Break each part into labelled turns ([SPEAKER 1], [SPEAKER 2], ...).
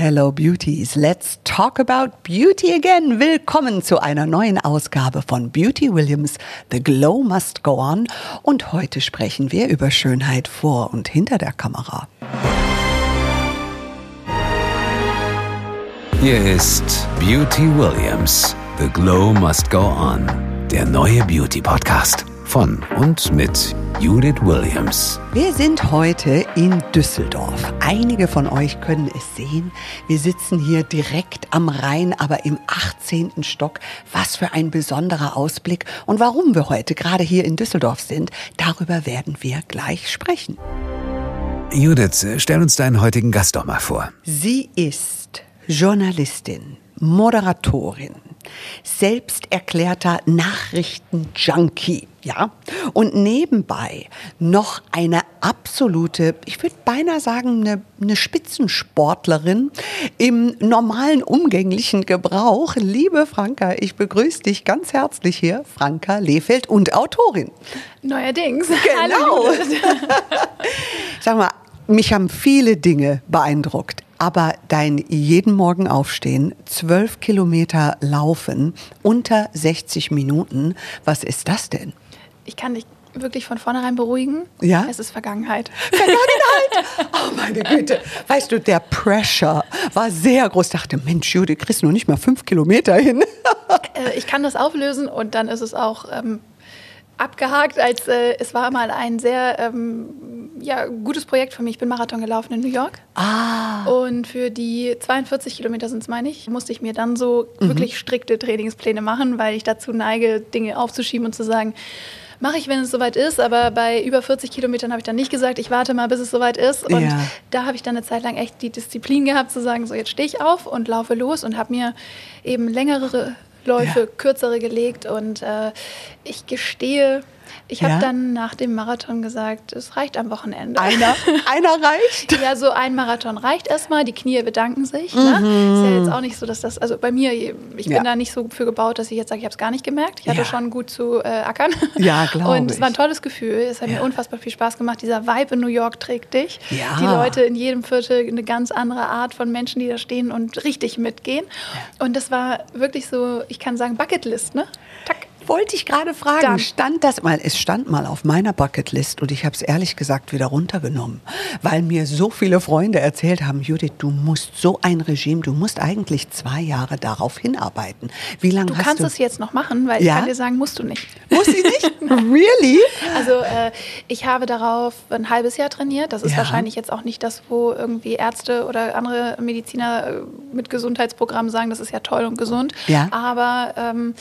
[SPEAKER 1] Hello Beauties, let's talk about beauty again. Willkommen zu einer neuen Ausgabe von Beauty Williams, The Glow Must Go On. Und heute sprechen wir über Schönheit vor und hinter der Kamera.
[SPEAKER 2] Hier ist Beauty Williams, The Glow Must Go On, der neue Beauty Podcast von und mit Judith Williams.
[SPEAKER 1] Wir sind heute in Düsseldorf. Einige von euch können es sehen. Wir sitzen hier direkt am Rhein, aber im 18. Stock. Was für ein besonderer Ausblick. Und warum wir heute gerade hier in Düsseldorf sind, darüber werden wir gleich sprechen.
[SPEAKER 2] Judith, stell uns deinen heutigen Gast doch mal vor.
[SPEAKER 1] Sie ist Journalistin, Moderatorin, selbsterklärter Nachrichtenjunkie, ja, und nebenbei noch eine absolute, ich würde beinahe sagen, eine, eine Spitzensportlerin im normalen umgänglichen Gebrauch. Liebe Franka, ich begrüße dich ganz herzlich hier, Franka Lehfeld und Autorin.
[SPEAKER 3] Neuerdings.
[SPEAKER 1] Genau. Sag mal, mich haben viele Dinge beeindruckt. Aber dein jeden Morgen aufstehen, zwölf Kilometer laufen, unter 60 Minuten, was ist das denn?
[SPEAKER 3] Ich kann dich wirklich von vornherein beruhigen.
[SPEAKER 1] Ja?
[SPEAKER 3] Es ist Vergangenheit.
[SPEAKER 1] Vergangenheit! Oh meine Güte. Weißt du, der Pressure war sehr groß. Ich dachte, Mensch, Judy, kriegst du noch nicht mal fünf Kilometer hin.
[SPEAKER 3] Äh, ich kann das auflösen und dann ist es auch ähm, abgehakt, als äh, es war mal ein sehr ähm, ja, gutes Projekt für mich. Ich bin Marathon gelaufen in New York.
[SPEAKER 1] Ah.
[SPEAKER 3] Und für die 42 Kilometer sind es, meine ich, musste ich mir dann so
[SPEAKER 1] Mhm.
[SPEAKER 3] wirklich strikte Trainingspläne machen, weil ich dazu neige, Dinge aufzuschieben und zu sagen, mache ich, wenn es soweit ist. Aber bei über 40 Kilometern habe ich dann nicht gesagt, ich warte mal, bis es soweit ist. Und
[SPEAKER 1] Ja.
[SPEAKER 3] da habe ich dann eine Zeit lang echt die Disziplin gehabt, zu sagen, so jetzt stehe ich auf und laufe los und habe mir eben längere Läufe,
[SPEAKER 1] Ja.
[SPEAKER 3] kürzere gelegt. Und äh, ich gestehe, ich habe
[SPEAKER 1] Ja?
[SPEAKER 3] dann nach dem Marathon gesagt, es reicht am Wochenende.
[SPEAKER 1] Einer, einer reicht.
[SPEAKER 3] Ja, so ein Marathon reicht erstmal. Die Knie bedanken sich. Ne? Ist ja jetzt auch nicht so, dass das, also bei mir, ich bin
[SPEAKER 1] Mhm. Ja.
[SPEAKER 3] da nicht so für gebaut, dass ich jetzt sage, ich habe es gar nicht gemerkt. Ich hatte schon gut zu äh, ackern.
[SPEAKER 1] Ja, glaub
[SPEAKER 3] Und es war ein
[SPEAKER 1] ich.
[SPEAKER 3] tolles Gefühl. Es hat mir unfassbar viel Spaß gemacht. Dieser Vibe in New York trägt dich.
[SPEAKER 1] Ja.
[SPEAKER 3] Die Leute in jedem Viertel, eine ganz andere Art von Menschen, die da stehen und richtig mitgehen. Und das war wirklich so, ich kann sagen, Bucketlist, ne? Tack.
[SPEAKER 1] Wollte ich gerade fragen,
[SPEAKER 3] Dann.
[SPEAKER 1] stand das mal? Es stand mal auf meiner Bucketlist und ich habe es ehrlich gesagt wieder runtergenommen, weil mir so viele Freunde erzählt haben, Judith, du musst so ein Regime, du musst eigentlich zwei Jahre darauf hinarbeiten. Wie lange
[SPEAKER 3] Du
[SPEAKER 1] hast
[SPEAKER 3] kannst
[SPEAKER 1] du?
[SPEAKER 3] es jetzt noch machen, weil
[SPEAKER 1] Ja?
[SPEAKER 3] ich kann dir sagen, musst du nicht.
[SPEAKER 1] Muss ich nicht? really?
[SPEAKER 3] Also äh, ich habe darauf ein halbes Jahr trainiert. Das ist
[SPEAKER 1] Ja.
[SPEAKER 3] wahrscheinlich jetzt auch nicht das, wo irgendwie Ärzte oder andere Mediziner äh, mit Gesundheitsprogrammen sagen, das ist ja toll und gesund.
[SPEAKER 1] Ja.
[SPEAKER 3] Aber ähm,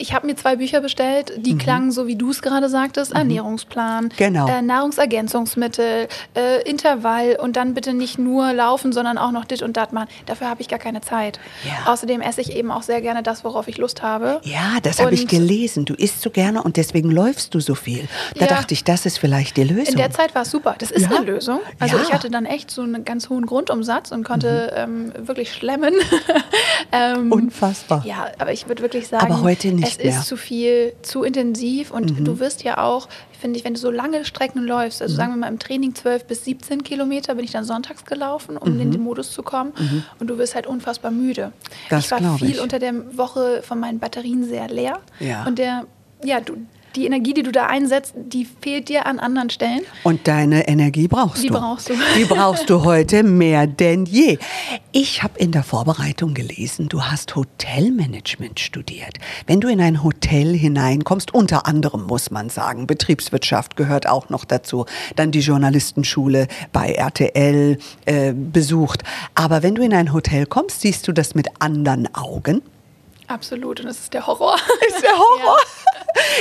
[SPEAKER 3] ich habe mir zwei Bücher bestellt, die klangen so, wie du es gerade sagtest, Ernährungsplan,
[SPEAKER 1] Genau.
[SPEAKER 3] äh, Nahrungsergänzungsmittel, äh, Intervall und dann bitte nicht nur laufen, sondern auch noch dit und dat machen. Dafür habe ich gar keine Zeit.
[SPEAKER 1] Ja.
[SPEAKER 3] Außerdem esse ich eben auch sehr gerne das, worauf ich Lust habe.
[SPEAKER 1] Ja, das habe ich gelesen. Du isst so gerne und deswegen läufst du so viel. Da
[SPEAKER 3] Ja.
[SPEAKER 1] dachte ich, das ist vielleicht die Lösung.
[SPEAKER 3] In der Zeit war es super. Das ist
[SPEAKER 1] Ja?
[SPEAKER 3] eine Lösung. Also ich hatte dann echt so einen ganz hohen Grundumsatz und konnte ähm, wirklich schlemmen. ähm,
[SPEAKER 1] Unfassbar.
[SPEAKER 3] ja, aber ich würde wirklich sagen,
[SPEAKER 1] Aber heute nicht
[SPEAKER 3] es
[SPEAKER 1] mehr. Mhm.
[SPEAKER 3] ist zu viel, zu intensiv und du wirst ja auch, finde ich, wenn du so lange Strecken läufst,
[SPEAKER 1] Mhm.
[SPEAKER 3] also sagen wir mal im Training 12 bis 17 Kilometer bin ich dann sonntags gelaufen, um
[SPEAKER 1] Mhm.
[SPEAKER 3] in den Modus zu kommen und du wirst halt unfassbar müde.
[SPEAKER 1] Das
[SPEAKER 3] ich war viel
[SPEAKER 1] ich.
[SPEAKER 3] unter der Woche von meinen Batterien sehr leer
[SPEAKER 1] Ja.
[SPEAKER 3] und der, ja, du, die Energie, die du da einsetzt, die fehlt dir an anderen Stellen.
[SPEAKER 1] Und deine Energie brauchst
[SPEAKER 3] Die
[SPEAKER 1] du.
[SPEAKER 3] brauchst du.
[SPEAKER 1] Die brauchst du heute mehr denn je. Ich habe in der Vorbereitung gelesen, du hast Hotelmanagement studiert. Wenn du in ein Hotel hineinkommst, unter anderem muss man sagen, Betriebswirtschaft gehört auch noch dazu, dann die Journalistenschule bei RTL äh, besucht. Aber wenn du in ein Hotel kommst, siehst du das mit anderen Augen.
[SPEAKER 3] Absolut, und das ist der Horror.
[SPEAKER 1] Ist der Horror.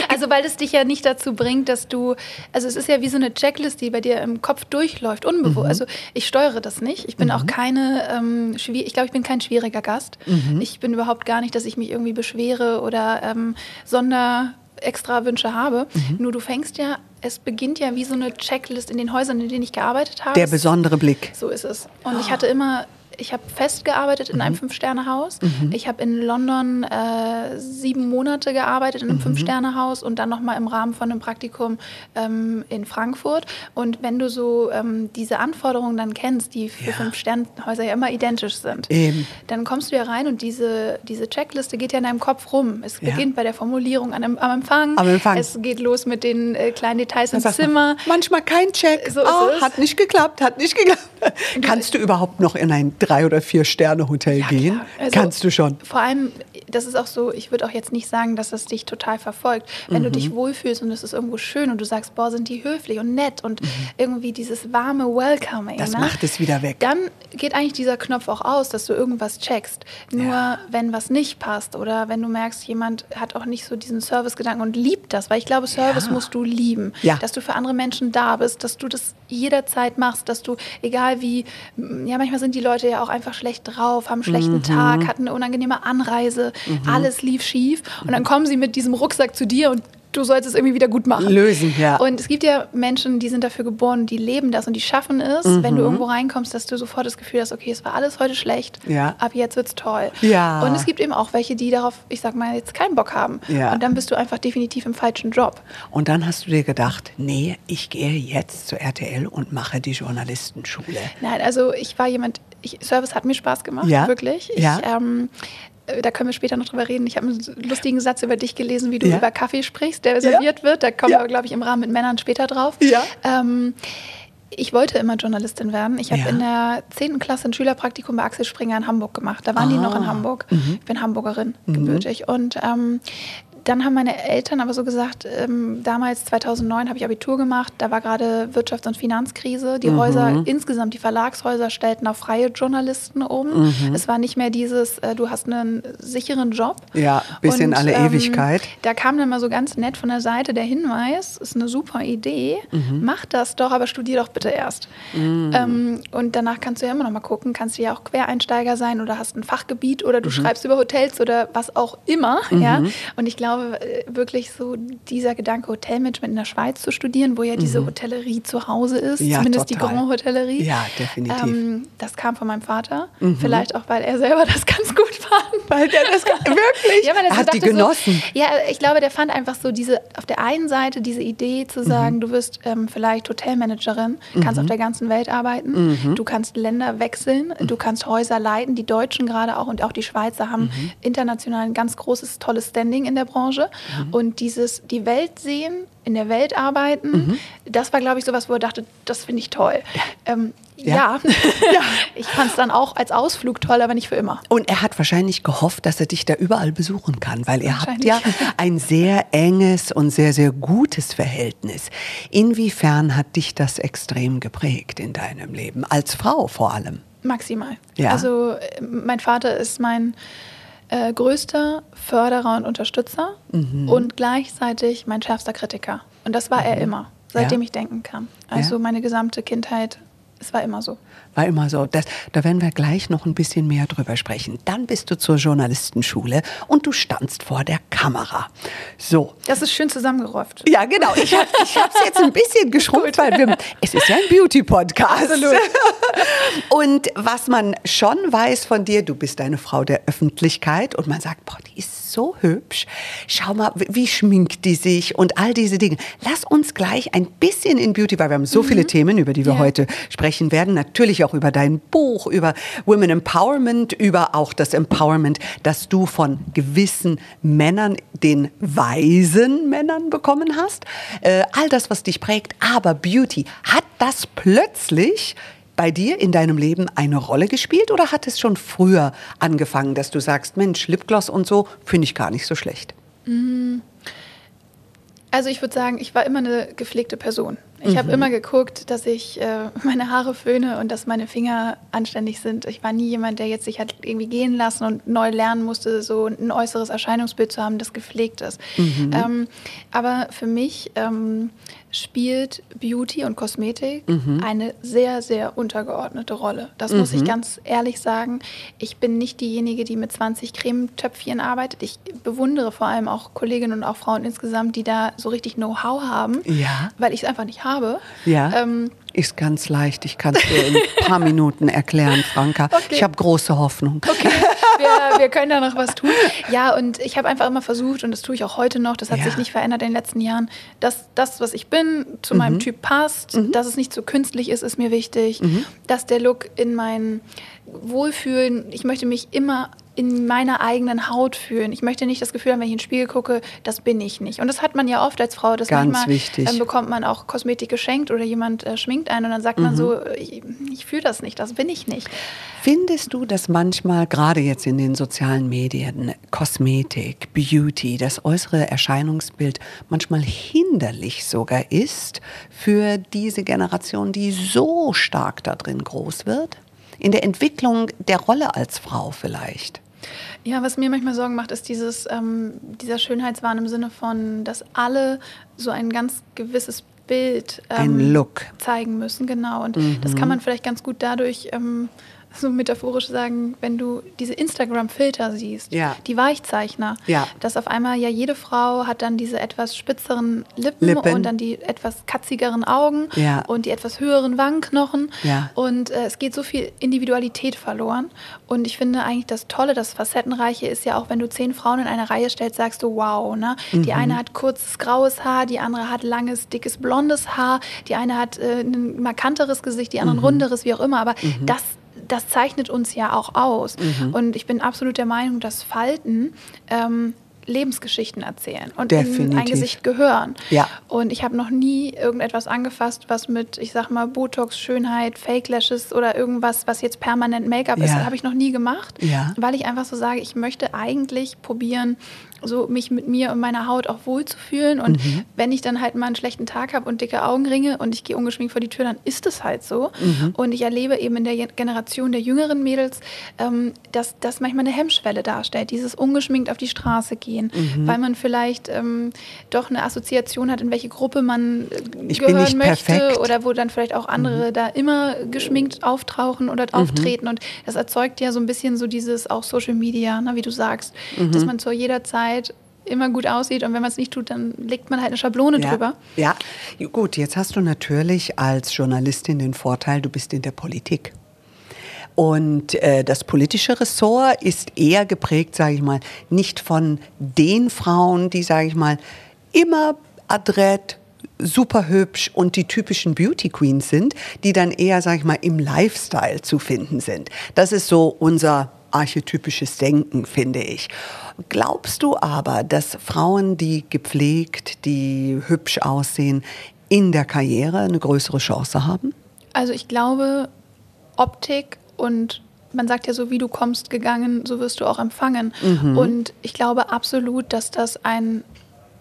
[SPEAKER 3] Also weil es dich ja nicht dazu bringt, dass du, also es ist ja wie so eine Checklist, die bei dir im Kopf durchläuft, unbewusst. Also ich steuere das nicht. Ich bin auch keine, ähm, ich glaube, ich bin kein schwieriger Gast. Ich bin überhaupt gar nicht, dass ich mich irgendwie beschwere oder ähm, Sonder extra Wünsche habe. Nur du fängst ja, es beginnt ja wie so eine Checklist in den Häusern, in denen ich gearbeitet habe.
[SPEAKER 1] Der
[SPEAKER 3] Es-
[SPEAKER 1] besondere Blick.
[SPEAKER 3] So ist es. Und ich hatte immer ich habe fest gearbeitet in
[SPEAKER 1] Mhm.
[SPEAKER 3] einem Fünf-Sterne-Haus. Ich habe in London äh, sieben Monate gearbeitet in einem
[SPEAKER 1] Mhm.
[SPEAKER 3] Fünf-Sterne-Haus und dann nochmal im Rahmen von einem Praktikum ähm, in Frankfurt. Und wenn du so ähm, diese Anforderungen dann kennst, die für
[SPEAKER 1] Ja.
[SPEAKER 3] Fünf-Sterne-Häuser ja immer identisch sind,
[SPEAKER 1] Eben.
[SPEAKER 3] dann kommst du ja rein und diese, diese Checkliste geht ja in deinem Kopf rum. Es
[SPEAKER 1] Ja.
[SPEAKER 3] beginnt bei der Formulierung an, am Empfang.
[SPEAKER 1] Am Empfang.
[SPEAKER 3] Es geht los mit den äh, kleinen Details im Zimmer.
[SPEAKER 1] Manchmal kein Check.
[SPEAKER 3] So
[SPEAKER 1] oh. Hat nicht geklappt, hat nicht geklappt. Kannst du überhaupt noch in ein Drei- oder Vier-Sterne-Hotel gehen?
[SPEAKER 3] klar. Also,
[SPEAKER 1] Kannst du schon.
[SPEAKER 3] Vor allem, das ist auch so, ich würde auch jetzt nicht sagen, dass das dich total verfolgt. Wenn
[SPEAKER 1] Mhm.
[SPEAKER 3] du dich wohlfühlst und es ist irgendwo schön und du sagst, boah, sind die höflich und nett und irgendwie dieses warme Welcoming.
[SPEAKER 1] Mhm. Das
[SPEAKER 3] ne?
[SPEAKER 1] macht es wieder weg.
[SPEAKER 3] Dann geht eigentlich dieser Knopf auch aus, dass du irgendwas checkst. Nur
[SPEAKER 1] Ja.
[SPEAKER 3] wenn was nicht passt oder wenn du merkst, jemand hat auch nicht so diesen Servicegedanken und liebt das, weil ich glaube, Service
[SPEAKER 1] Ja.
[SPEAKER 3] musst du lieben.
[SPEAKER 1] Ja.
[SPEAKER 3] Dass du für andere Menschen da bist, dass du das jederzeit machst, dass du, egal wie, ja, manchmal sind die Leute ja auch einfach schlecht drauf, haben einen schlechten
[SPEAKER 1] Mhm.
[SPEAKER 3] Tag, hatten eine unangenehme Anreise, alles lief schief. Und dann kommen sie mit diesem Rucksack zu dir und du sollst es irgendwie wieder gut machen.
[SPEAKER 1] Lösen, ja.
[SPEAKER 3] Und es gibt ja Menschen, die sind dafür geboren, die leben das und die schaffen es, wenn
[SPEAKER 1] Mhm.
[SPEAKER 3] du irgendwo reinkommst, dass du sofort das Gefühl hast, okay, es war alles heute schlecht,
[SPEAKER 1] Ja.
[SPEAKER 3] ab jetzt wird's toll.
[SPEAKER 1] Ja.
[SPEAKER 3] Und es gibt eben auch welche, die darauf, ich sag mal, jetzt keinen Bock haben.
[SPEAKER 1] Ja.
[SPEAKER 3] Und dann bist du einfach definitiv im falschen Job.
[SPEAKER 1] Und dann hast du dir gedacht, nee, ich gehe jetzt zur RTL und mache die Journalistenschule.
[SPEAKER 3] Nein, also ich war jemand, ich, Service hat mir Spaß gemacht,
[SPEAKER 1] Ja?
[SPEAKER 3] wirklich. Ich,
[SPEAKER 1] Ja.
[SPEAKER 3] ähm, äh, da können wir später noch drüber reden. Ich habe einen lustigen Satz über dich gelesen, wie du
[SPEAKER 1] Ja?
[SPEAKER 3] über Kaffee sprichst, der serviert wird. Da kommen
[SPEAKER 1] Ja.
[SPEAKER 3] wir, glaube ich, im Rahmen mit Männern später drauf.
[SPEAKER 1] Ja.
[SPEAKER 3] Ähm, ich wollte immer Journalistin werden. Ich habe
[SPEAKER 1] Ja.
[SPEAKER 3] in der 10. Klasse ein Schülerpraktikum bei Axel Springer in Hamburg gemacht. Da waren die noch in
[SPEAKER 1] Ah.
[SPEAKER 3] Hamburg.
[SPEAKER 1] Mhm.
[SPEAKER 3] Ich bin Hamburgerin, gebürtig. Und ähm, dann haben meine Eltern aber so gesagt, ähm, damals 2009 habe ich Abitur gemacht, da war gerade Wirtschafts- und Finanzkrise.
[SPEAKER 1] Mhm.
[SPEAKER 3] Die Häuser, insgesamt die Verlagshäuser stellten auf freie Journalisten um.
[SPEAKER 1] Mhm.
[SPEAKER 3] Es war nicht mehr dieses, äh, du hast einen sicheren Job.
[SPEAKER 1] Ja, bis in alle Ewigkeit.
[SPEAKER 3] Da kam dann mal so ganz nett von der Seite der Hinweis, ist eine super Idee,
[SPEAKER 1] Mhm.
[SPEAKER 3] mach das doch, aber studier doch bitte erst. Ähm, und danach kannst du ja immer noch mal gucken, kannst du ja auch Quereinsteiger sein oder hast ein Fachgebiet oder
[SPEAKER 1] Mhm.
[SPEAKER 3] du schreibst über Hotels oder was auch immer. Ja? Und ich glaube äh, wirklich so dieser Gedanke, Hotelmanagement in der Schweiz zu studieren, wo ja diese Hotellerie zu Hause ist,
[SPEAKER 1] Mhm. Ja,
[SPEAKER 3] zumindest
[SPEAKER 1] total.
[SPEAKER 3] die Grand Hotellerie.
[SPEAKER 1] Ja, definitiv.
[SPEAKER 3] Ähm, das kam von meinem Vater.
[SPEAKER 1] Mhm.
[SPEAKER 3] Vielleicht auch, weil er selber das ganz gut fand.
[SPEAKER 1] Weil der das wirklich,
[SPEAKER 3] Ja,
[SPEAKER 1] er
[SPEAKER 3] so
[SPEAKER 1] hat die
[SPEAKER 3] dachte
[SPEAKER 1] genossen.
[SPEAKER 3] So, ja, ich glaube, der fand einfach so diese, auf der einen Seite diese Idee zu sagen,
[SPEAKER 1] Mhm.
[SPEAKER 3] du wirst ähm, vielleicht Hotelmanagerin, kannst auf der ganzen Welt arbeiten,
[SPEAKER 1] Mhm.
[SPEAKER 3] du kannst Länder wechseln, du kannst Häuser leiten, die Deutschen gerade auch und auch die Schweizer haben
[SPEAKER 1] Mhm.
[SPEAKER 3] international ein ganz großes, tolles Standing in der Branche.
[SPEAKER 1] Mhm.
[SPEAKER 3] Und dieses, die Welt sehen, in der Welt arbeiten,
[SPEAKER 1] Mhm.
[SPEAKER 3] das war, glaube ich, sowas, wo er dachte, das finde ich toll. Ähm,
[SPEAKER 1] Ja.
[SPEAKER 3] ja, ich fand es dann auch als Ausflug toll, aber nicht für immer.
[SPEAKER 1] Und er hat wahrscheinlich gehofft, dass er dich da überall besuchen kann, weil ihr habt ja ein sehr enges und sehr, sehr gutes Verhältnis. Inwiefern hat dich das extrem geprägt in deinem Leben, als Frau vor allem?
[SPEAKER 3] Maximal.
[SPEAKER 1] Ja.
[SPEAKER 3] Also äh, mein Vater ist mein äh, größter Förderer und Unterstützer
[SPEAKER 1] Mhm.
[SPEAKER 3] und gleichzeitig mein schärfster Kritiker. Und das war er immer, seitdem
[SPEAKER 1] Ja.
[SPEAKER 3] ich denken kann. Also
[SPEAKER 1] Ja.
[SPEAKER 3] meine gesamte Kindheit, es war immer so.
[SPEAKER 1] War immer so. Das, da werden wir gleich noch ein bisschen mehr drüber sprechen. Dann bist du zur Journalistenschule und du standst vor der Kamera. So.
[SPEAKER 3] Das ist schön zusammengerollt.
[SPEAKER 1] Ja, genau. Ich habe es jetzt ein bisschen geschrumpft, weil wir, es ist ja ein Beauty-Podcast.
[SPEAKER 3] Absolut.
[SPEAKER 1] Und was man schon weiß von dir, du bist eine Frau der Öffentlichkeit und man sagt, boah, die ist so hübsch. Schau mal, wie- schminkt die sich und all diese Dinge. Lass uns gleich ein bisschen in Beauty, weil wir haben so viele Themen, über die wir
[SPEAKER 3] Ja.
[SPEAKER 1] heute sprechen werden. Natürlich auch über dein Buch, über Women Empowerment, über auch das Empowerment, das du von gewissen Männern, den weisen Männern bekommen hast. Äh, all das, was dich prägt. Aber Beauty, hat das plötzlich bei dir in deinem Leben eine Rolle gespielt oder hat es schon früher angefangen, dass du sagst, Mensch, Lipgloss und so finde ich gar nicht so schlecht?
[SPEAKER 3] Also ich würde sagen, ich war immer eine gepflegte Person. Ich
[SPEAKER 1] Mhm.
[SPEAKER 3] habe immer geguckt, dass ich äh, meine Haare föhne und dass meine Finger anständig sind. Ich war nie jemand, der jetzt sich hat irgendwie gehen lassen und neu lernen musste, so ein äußeres Erscheinungsbild zu haben, das gepflegt ist.
[SPEAKER 1] Mhm.
[SPEAKER 3] Ähm, aber für mich ähm, spielt Beauty und Kosmetik
[SPEAKER 1] Mhm.
[SPEAKER 3] eine sehr, sehr untergeordnete Rolle. Das muss ich ganz ehrlich sagen. Ich bin nicht diejenige, die mit 20 Cremetöpfchen arbeitet. Ich bewundere vor allem auch Kolleginnen und auch Frauen insgesamt, die da so richtig Know-how haben,
[SPEAKER 1] Ja.
[SPEAKER 3] weil ich es einfach nicht habe.
[SPEAKER 1] Ja.
[SPEAKER 3] Ähm,
[SPEAKER 1] Ist ganz leicht. Ich kann es dir in ein paar Minuten erklären, Franka. Okay. Ich habe große Hoffnung.
[SPEAKER 3] Okay, wir, wir, können da noch was tun. Ja, und ich habe einfach immer versucht, und das tue ich auch heute noch, das hat ja. sich nicht verändert in den letzten Jahren, dass das, was ich bin, zu mhm. meinem Typ passt, mhm. dass es nicht zu so künstlich ist, ist mir wichtig, mhm. dass der Look in mein Wohlfühlen, ich möchte mich immer in meiner eigenen Haut fühlen. Ich möchte nicht das Gefühl haben, wenn ich in den Spiegel gucke, das bin ich nicht. Und das hat man ja oft als Frau, dass
[SPEAKER 1] Ganz manchmal wichtig.
[SPEAKER 3] dann bekommt man auch Kosmetik geschenkt oder jemand äh, schminkt einen und dann sagt mhm. man so, ich, ich fühle das nicht, das bin ich nicht.
[SPEAKER 1] Findest du, dass manchmal, gerade jetzt in den sozialen Medien, Kosmetik, Beauty, das äußere Erscheinungsbild manchmal hinderlich sogar ist für diese Generation, die so stark da drin groß wird? In der Entwicklung der Rolle als Frau vielleicht?
[SPEAKER 3] Ja, was mir manchmal Sorgen macht, ist dieses, ähm, dieser Schönheitswahn im Sinne von, dass alle so ein ganz gewisses Bild
[SPEAKER 1] ähm,
[SPEAKER 3] zeigen müssen. Genau. Und mhm. das kann man vielleicht ganz gut dadurch ähm, so metaphorisch sagen, wenn du diese Instagram-Filter siehst,
[SPEAKER 1] ja.
[SPEAKER 3] die Weichzeichner,
[SPEAKER 1] ja.
[SPEAKER 3] dass auf einmal ja jede Frau hat dann diese etwas spitzeren Lippen,
[SPEAKER 1] Lippen.
[SPEAKER 3] und dann die etwas katzigeren Augen
[SPEAKER 1] ja.
[SPEAKER 3] und die etwas höheren Wangenknochen. Und äh, es geht so viel Individualität verloren. Und ich finde eigentlich das Tolle, das Facettenreiche ist ja auch, wenn du zehn Frauen in eine Reihe stellst, sagst du, wow, ne? Mhm. Die eine hat kurzes graues Haar, die andere hat langes, dickes, blondes Haar, die eine hat äh, ein markanteres Gesicht, die andere mhm. runderes, wie auch immer. Aber mhm. das das zeichnet uns ja auch aus. Mhm. Und ich bin absolut der Meinung, dass Falten ähm, Lebensgeschichten erzählen und
[SPEAKER 1] Definitiv.
[SPEAKER 3] in ein Gesicht gehören.
[SPEAKER 1] Ja.
[SPEAKER 3] Und ich habe noch nie irgendetwas angefasst, was mit, ich sag mal, Botox, Schönheit, Fake Lashes oder irgendwas, was jetzt permanent Make-up
[SPEAKER 1] ja.
[SPEAKER 3] ist, habe ich noch nie gemacht,
[SPEAKER 1] ja.
[SPEAKER 3] weil ich einfach so sage, ich möchte eigentlich probieren, so mich mit mir und meiner Haut auch wohlzufühlen. Und mhm. wenn ich dann halt mal einen schlechten Tag habe und dicke Augenringe und ich gehe ungeschminkt vor die Tür, dann ist es halt so. Mhm. Und ich erlebe eben in der Generation der jüngeren Mädels, ähm, dass das manchmal eine Hemmschwelle darstellt, dieses ungeschminkt auf die Straße gehen, mhm. weil man vielleicht ähm, doch eine Assoziation hat, in welche Gruppe man äh,
[SPEAKER 1] ich
[SPEAKER 3] gehören möchte
[SPEAKER 1] perfekt.
[SPEAKER 3] oder wo dann vielleicht auch andere mhm. da immer geschminkt auftauchen oder mhm. auftreten. Und das erzeugt ja so ein bisschen so dieses auch Social Media, ne, wie du sagst, dass mhm. man zu jeder Zeit Zeit immer gut aussieht und wenn man es nicht tut, dann legt man halt eine Schablone
[SPEAKER 1] ja,
[SPEAKER 3] drüber.
[SPEAKER 1] Ja, gut, jetzt hast du natürlich als Journalistin den Vorteil, du bist in der Politik. Und äh, das politische Ressort ist eher geprägt, sage ich mal, nicht von den Frauen, die, sage ich mal, immer adrett, super hübsch und die typischen Beauty Queens sind, die dann eher, sage ich mal, im Lifestyle zu finden sind. Das ist so unser archetypisches Denken, finde ich. Glaubst du aber, dass Frauen, die gepflegt, die hübsch aussehen, in der Karriere eine größere Chance haben?
[SPEAKER 3] Also ich glaube, Optik und man sagt ja so, wie du kommst gegangen, so wirst du auch empfangen. Mhm. Und ich glaube absolut, dass das ein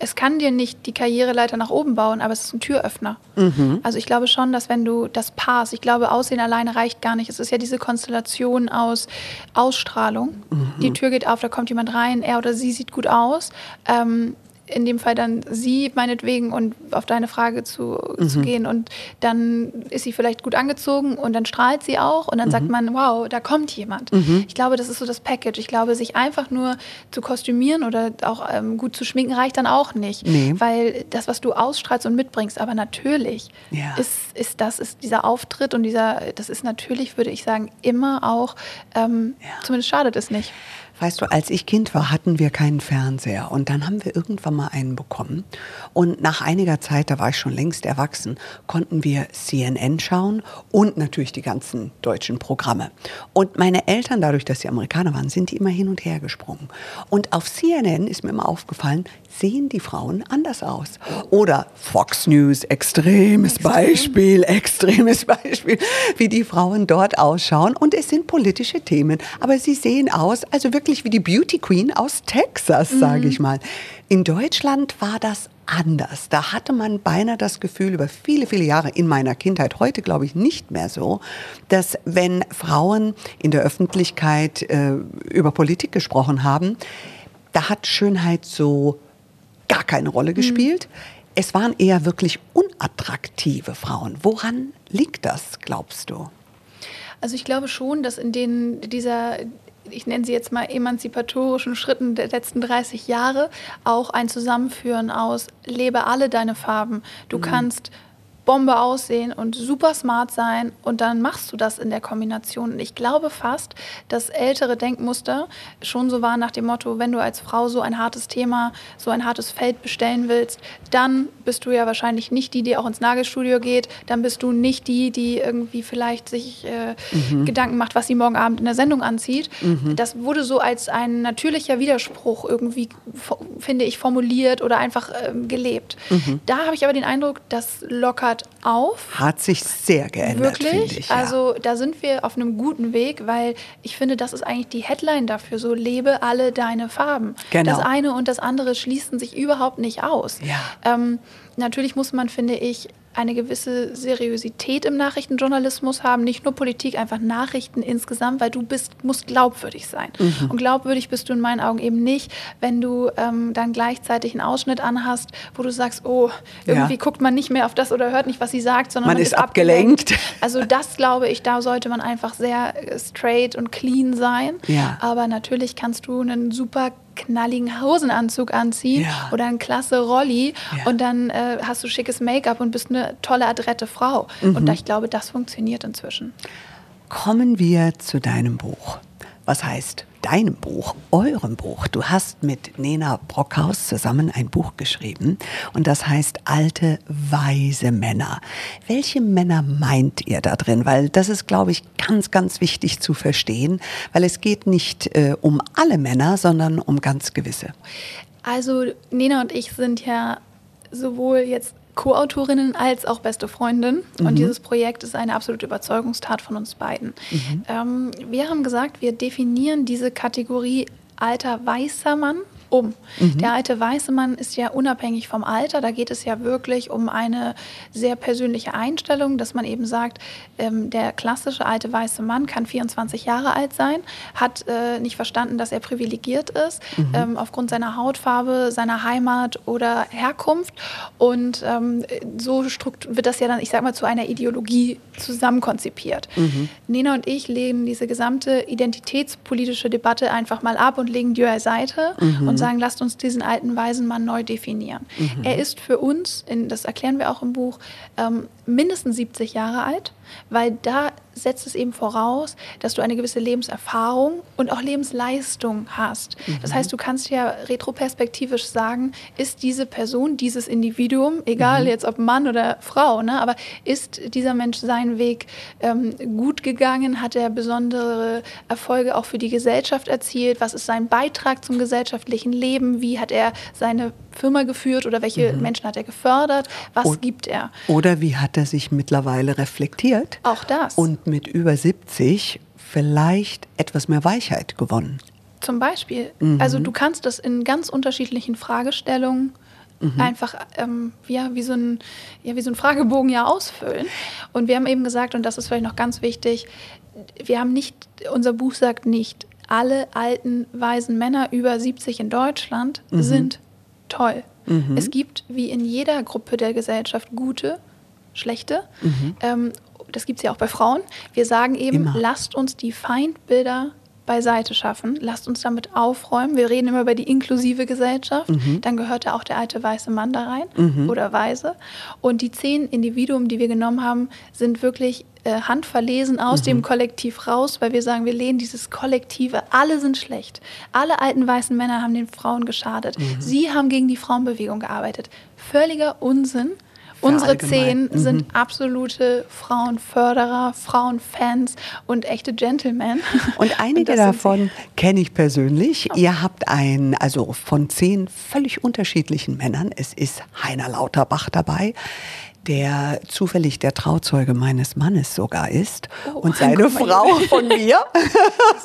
[SPEAKER 3] es kann dir nicht die Karriereleiter nach oben bauen, aber es ist ein Türöffner. Mhm. Also ich glaube schon, dass wenn du das Pass, ich glaube, Aussehen alleine reicht gar nicht. Es ist ja diese Konstellation aus Ausstrahlung. Mhm. Die Tür geht auf, da kommt jemand rein, er oder sie sieht gut aus. Ähm, in dem Fall dann sie meinetwegen und auf deine Frage zu, mhm. zu gehen und dann ist sie vielleicht gut angezogen und dann strahlt sie auch und dann mhm. sagt man, wow, da kommt jemand. Mhm. Ich glaube, das ist so das Package. Ich glaube, sich einfach nur zu kostümieren oder auch ähm, gut zu schminken reicht dann auch nicht,
[SPEAKER 1] nee.
[SPEAKER 3] weil das, was du ausstrahlst und mitbringst, aber natürlich
[SPEAKER 1] ja.
[SPEAKER 3] ist, ist das ist dieser Auftritt und dieser, das ist natürlich, würde ich sagen, immer auch, ähm, ja. zumindest schadet es nicht.
[SPEAKER 1] Weißt du, als ich Kind war, hatten wir keinen Fernseher und dann haben wir irgendwann mal einen bekommen. Und nach einiger Zeit, da war ich schon längst erwachsen, konnten wir CNN schauen und natürlich die ganzen deutschen Programme. Und meine Eltern, dadurch, dass sie Amerikaner waren, sind die immer hin und her gesprungen. Und auf CNN ist mir immer aufgefallen, sehen die Frauen anders aus. Oder Fox News, extremes Extrem. Beispiel, extremes Beispiel, wie die Frauen dort ausschauen. Und es sind politische Themen, aber sie sehen aus, also wirklich wirklich wie die Beauty Queen aus Texas, sage mhm. ich mal. In Deutschland war das anders. Da hatte man beinahe das Gefühl über viele, viele Jahre in meiner Kindheit, heute glaube ich nicht mehr so, dass wenn Frauen in der Öffentlichkeit äh, über Politik gesprochen haben, da hat Schönheit so gar keine Rolle mhm. gespielt. Mhm. Es waren eher wirklich unattraktive Frauen. Woran liegt das, glaubst du?
[SPEAKER 3] Also ich glaube schon, dass in den, dieser ich nenne sie jetzt mal emanzipatorischen Schritten der letzten 30 Jahre auch ein Zusammenführen aus, lebe alle deine Farben. Du mhm. kannst Bombe aussehen und super smart sein und dann machst du das in der Kombination. Und ich glaube fast, dass ältere Denkmuster schon so waren nach dem Motto, wenn du als Frau so ein hartes Thema, so ein hartes Feld bestellen willst, dann bist du ja wahrscheinlich nicht die, die auch ins Nagelstudio geht, dann bist du nicht die, die irgendwie vielleicht sich äh, mhm. Gedanken macht, was sie morgen Abend in der Sendung anzieht. Mhm. Das wurde so als ein natürlicher Widerspruch irgendwie, finde ich, formuliert oder einfach äh, gelebt. Mhm. Da habe ich aber den Eindruck, das lockert auf.
[SPEAKER 1] Hat sich sehr geändert.
[SPEAKER 3] Wirklich.
[SPEAKER 1] Ich, ja.
[SPEAKER 3] Also da sind wir auf einem guten Weg, weil ich finde, das ist eigentlich die Headline dafür. So lebe alle deine Farben. Genau. Das eine und das andere schließen sich überhaupt nicht aus. Ja. Ähm, natürlich muss man, finde ich, eine gewisse Seriosität im Nachrichtenjournalismus haben, nicht nur Politik, einfach Nachrichten insgesamt, weil du bist, musst glaubwürdig sein. Mhm. Und glaubwürdig bist du in meinen Augen eben nicht, wenn du ähm, dann gleichzeitig einen Ausschnitt anhast, wo du sagst, oh, irgendwie ja. guckt man nicht mehr auf das oder hört nicht, was sie sagt, sondern
[SPEAKER 1] man, man ist, ist abgelenkt.
[SPEAKER 3] abgelenkt. Also das glaube ich, da sollte man einfach sehr straight und clean sein. Ja. Aber natürlich kannst du einen super knalligen Hosenanzug anziehen ja. oder ein klasse Rolli ja. und dann äh, hast du schickes Make-up und bist eine tolle, adrette Frau. Mhm. Und ich glaube, das funktioniert inzwischen.
[SPEAKER 1] Kommen wir zu deinem Buch. Was heißt deinem Buch, eurem Buch. Du hast mit Nena Brockhaus zusammen ein Buch geschrieben und das heißt Alte, weise Männer. Welche Männer meint ihr da drin? Weil das ist, glaube ich, ganz, ganz wichtig zu verstehen, weil es geht nicht äh, um alle Männer, sondern um ganz gewisse.
[SPEAKER 3] Also Nena und ich sind ja sowohl jetzt Co-Autorinnen als auch beste Freundin. Mhm. Und dieses Projekt ist eine absolute Überzeugungstat von uns beiden. Mhm. Ähm, wir haben gesagt, wir definieren diese Kategorie alter weißer Mann um. Mhm. Der alte weiße Mann ist ja unabhängig vom Alter. Da geht es ja wirklich um eine sehr persönliche Einstellung, dass man eben sagt, ähm, der klassische alte weiße Mann kann 24 Jahre alt sein, hat äh, nicht verstanden, dass er privilegiert ist mhm. ähm, aufgrund seiner Hautfarbe, seiner Heimat oder Herkunft. Und ähm, so wird das ja dann, ich sag mal, zu einer Ideologie zusammenkonzipiert. Mhm. Nena und ich lehnen diese gesamte identitätspolitische Debatte einfach mal ab und legen die beiseite mhm. und sagen, lasst uns diesen alten weisen Mann neu definieren. Mhm. Er ist für uns, in, das erklären wir auch im Buch, ähm, mindestens 70 Jahre alt weil da setzt es eben voraus, dass du eine gewisse Lebenserfahrung und auch Lebensleistung hast. Mhm. Das heißt, du kannst ja retroperspektivisch sagen, ist diese Person, dieses Individuum, egal mhm. jetzt ob Mann oder Frau, ne, aber ist dieser Mensch seinen Weg ähm, gut gegangen? Hat er besondere Erfolge auch für die Gesellschaft erzielt? Was ist sein Beitrag zum gesellschaftlichen Leben? Wie hat er seine Firma geführt oder welche mhm. Menschen hat er gefördert? Was o gibt er?
[SPEAKER 1] Oder wie hat er sich mittlerweile reflektiert?
[SPEAKER 3] Auch das.
[SPEAKER 1] Und mit über 70 vielleicht etwas mehr Weichheit gewonnen.
[SPEAKER 3] Zum Beispiel. Mhm. Also du kannst das in ganz unterschiedlichen Fragestellungen mhm. einfach ähm, ja, wie, so ein, ja, wie so ein Fragebogen ja ausfüllen. Und wir haben eben gesagt, und das ist vielleicht noch ganz wichtig, wir haben nicht, unser Buch sagt nicht, alle alten, weisen Männer über 70 in Deutschland mhm. sind toll. Mhm. Es gibt, wie in jeder Gruppe der Gesellschaft, gute, schlechte. Mhm. Ähm, das gibt es ja auch bei Frauen. Wir sagen eben, immer. lasst uns die Feindbilder beiseite schaffen, lasst uns damit aufräumen. Wir reden immer über die inklusive Gesellschaft. Mhm. Dann gehört da auch der alte weiße Mann da rein mhm. oder Weise. Und die zehn Individuen, die wir genommen haben, sind wirklich äh, handverlesen aus mhm. dem Kollektiv raus, weil wir sagen, wir lehnen dieses Kollektive. Alle sind schlecht. Alle alten weißen Männer haben den Frauen geschadet. Mhm. Sie haben gegen die Frauenbewegung gearbeitet. Völliger Unsinn. Unsere zehn mhm. sind absolute Frauenförderer, Frauenfans und echte Gentlemen.
[SPEAKER 1] Und einige und davon kenne ich persönlich. Oh. Ihr habt ein, also von zehn völlig unterschiedlichen Männern. Es ist Heiner Lauterbach dabei der zufällig der Trauzeuge meines Mannes sogar ist oh, und seine Frau von mir.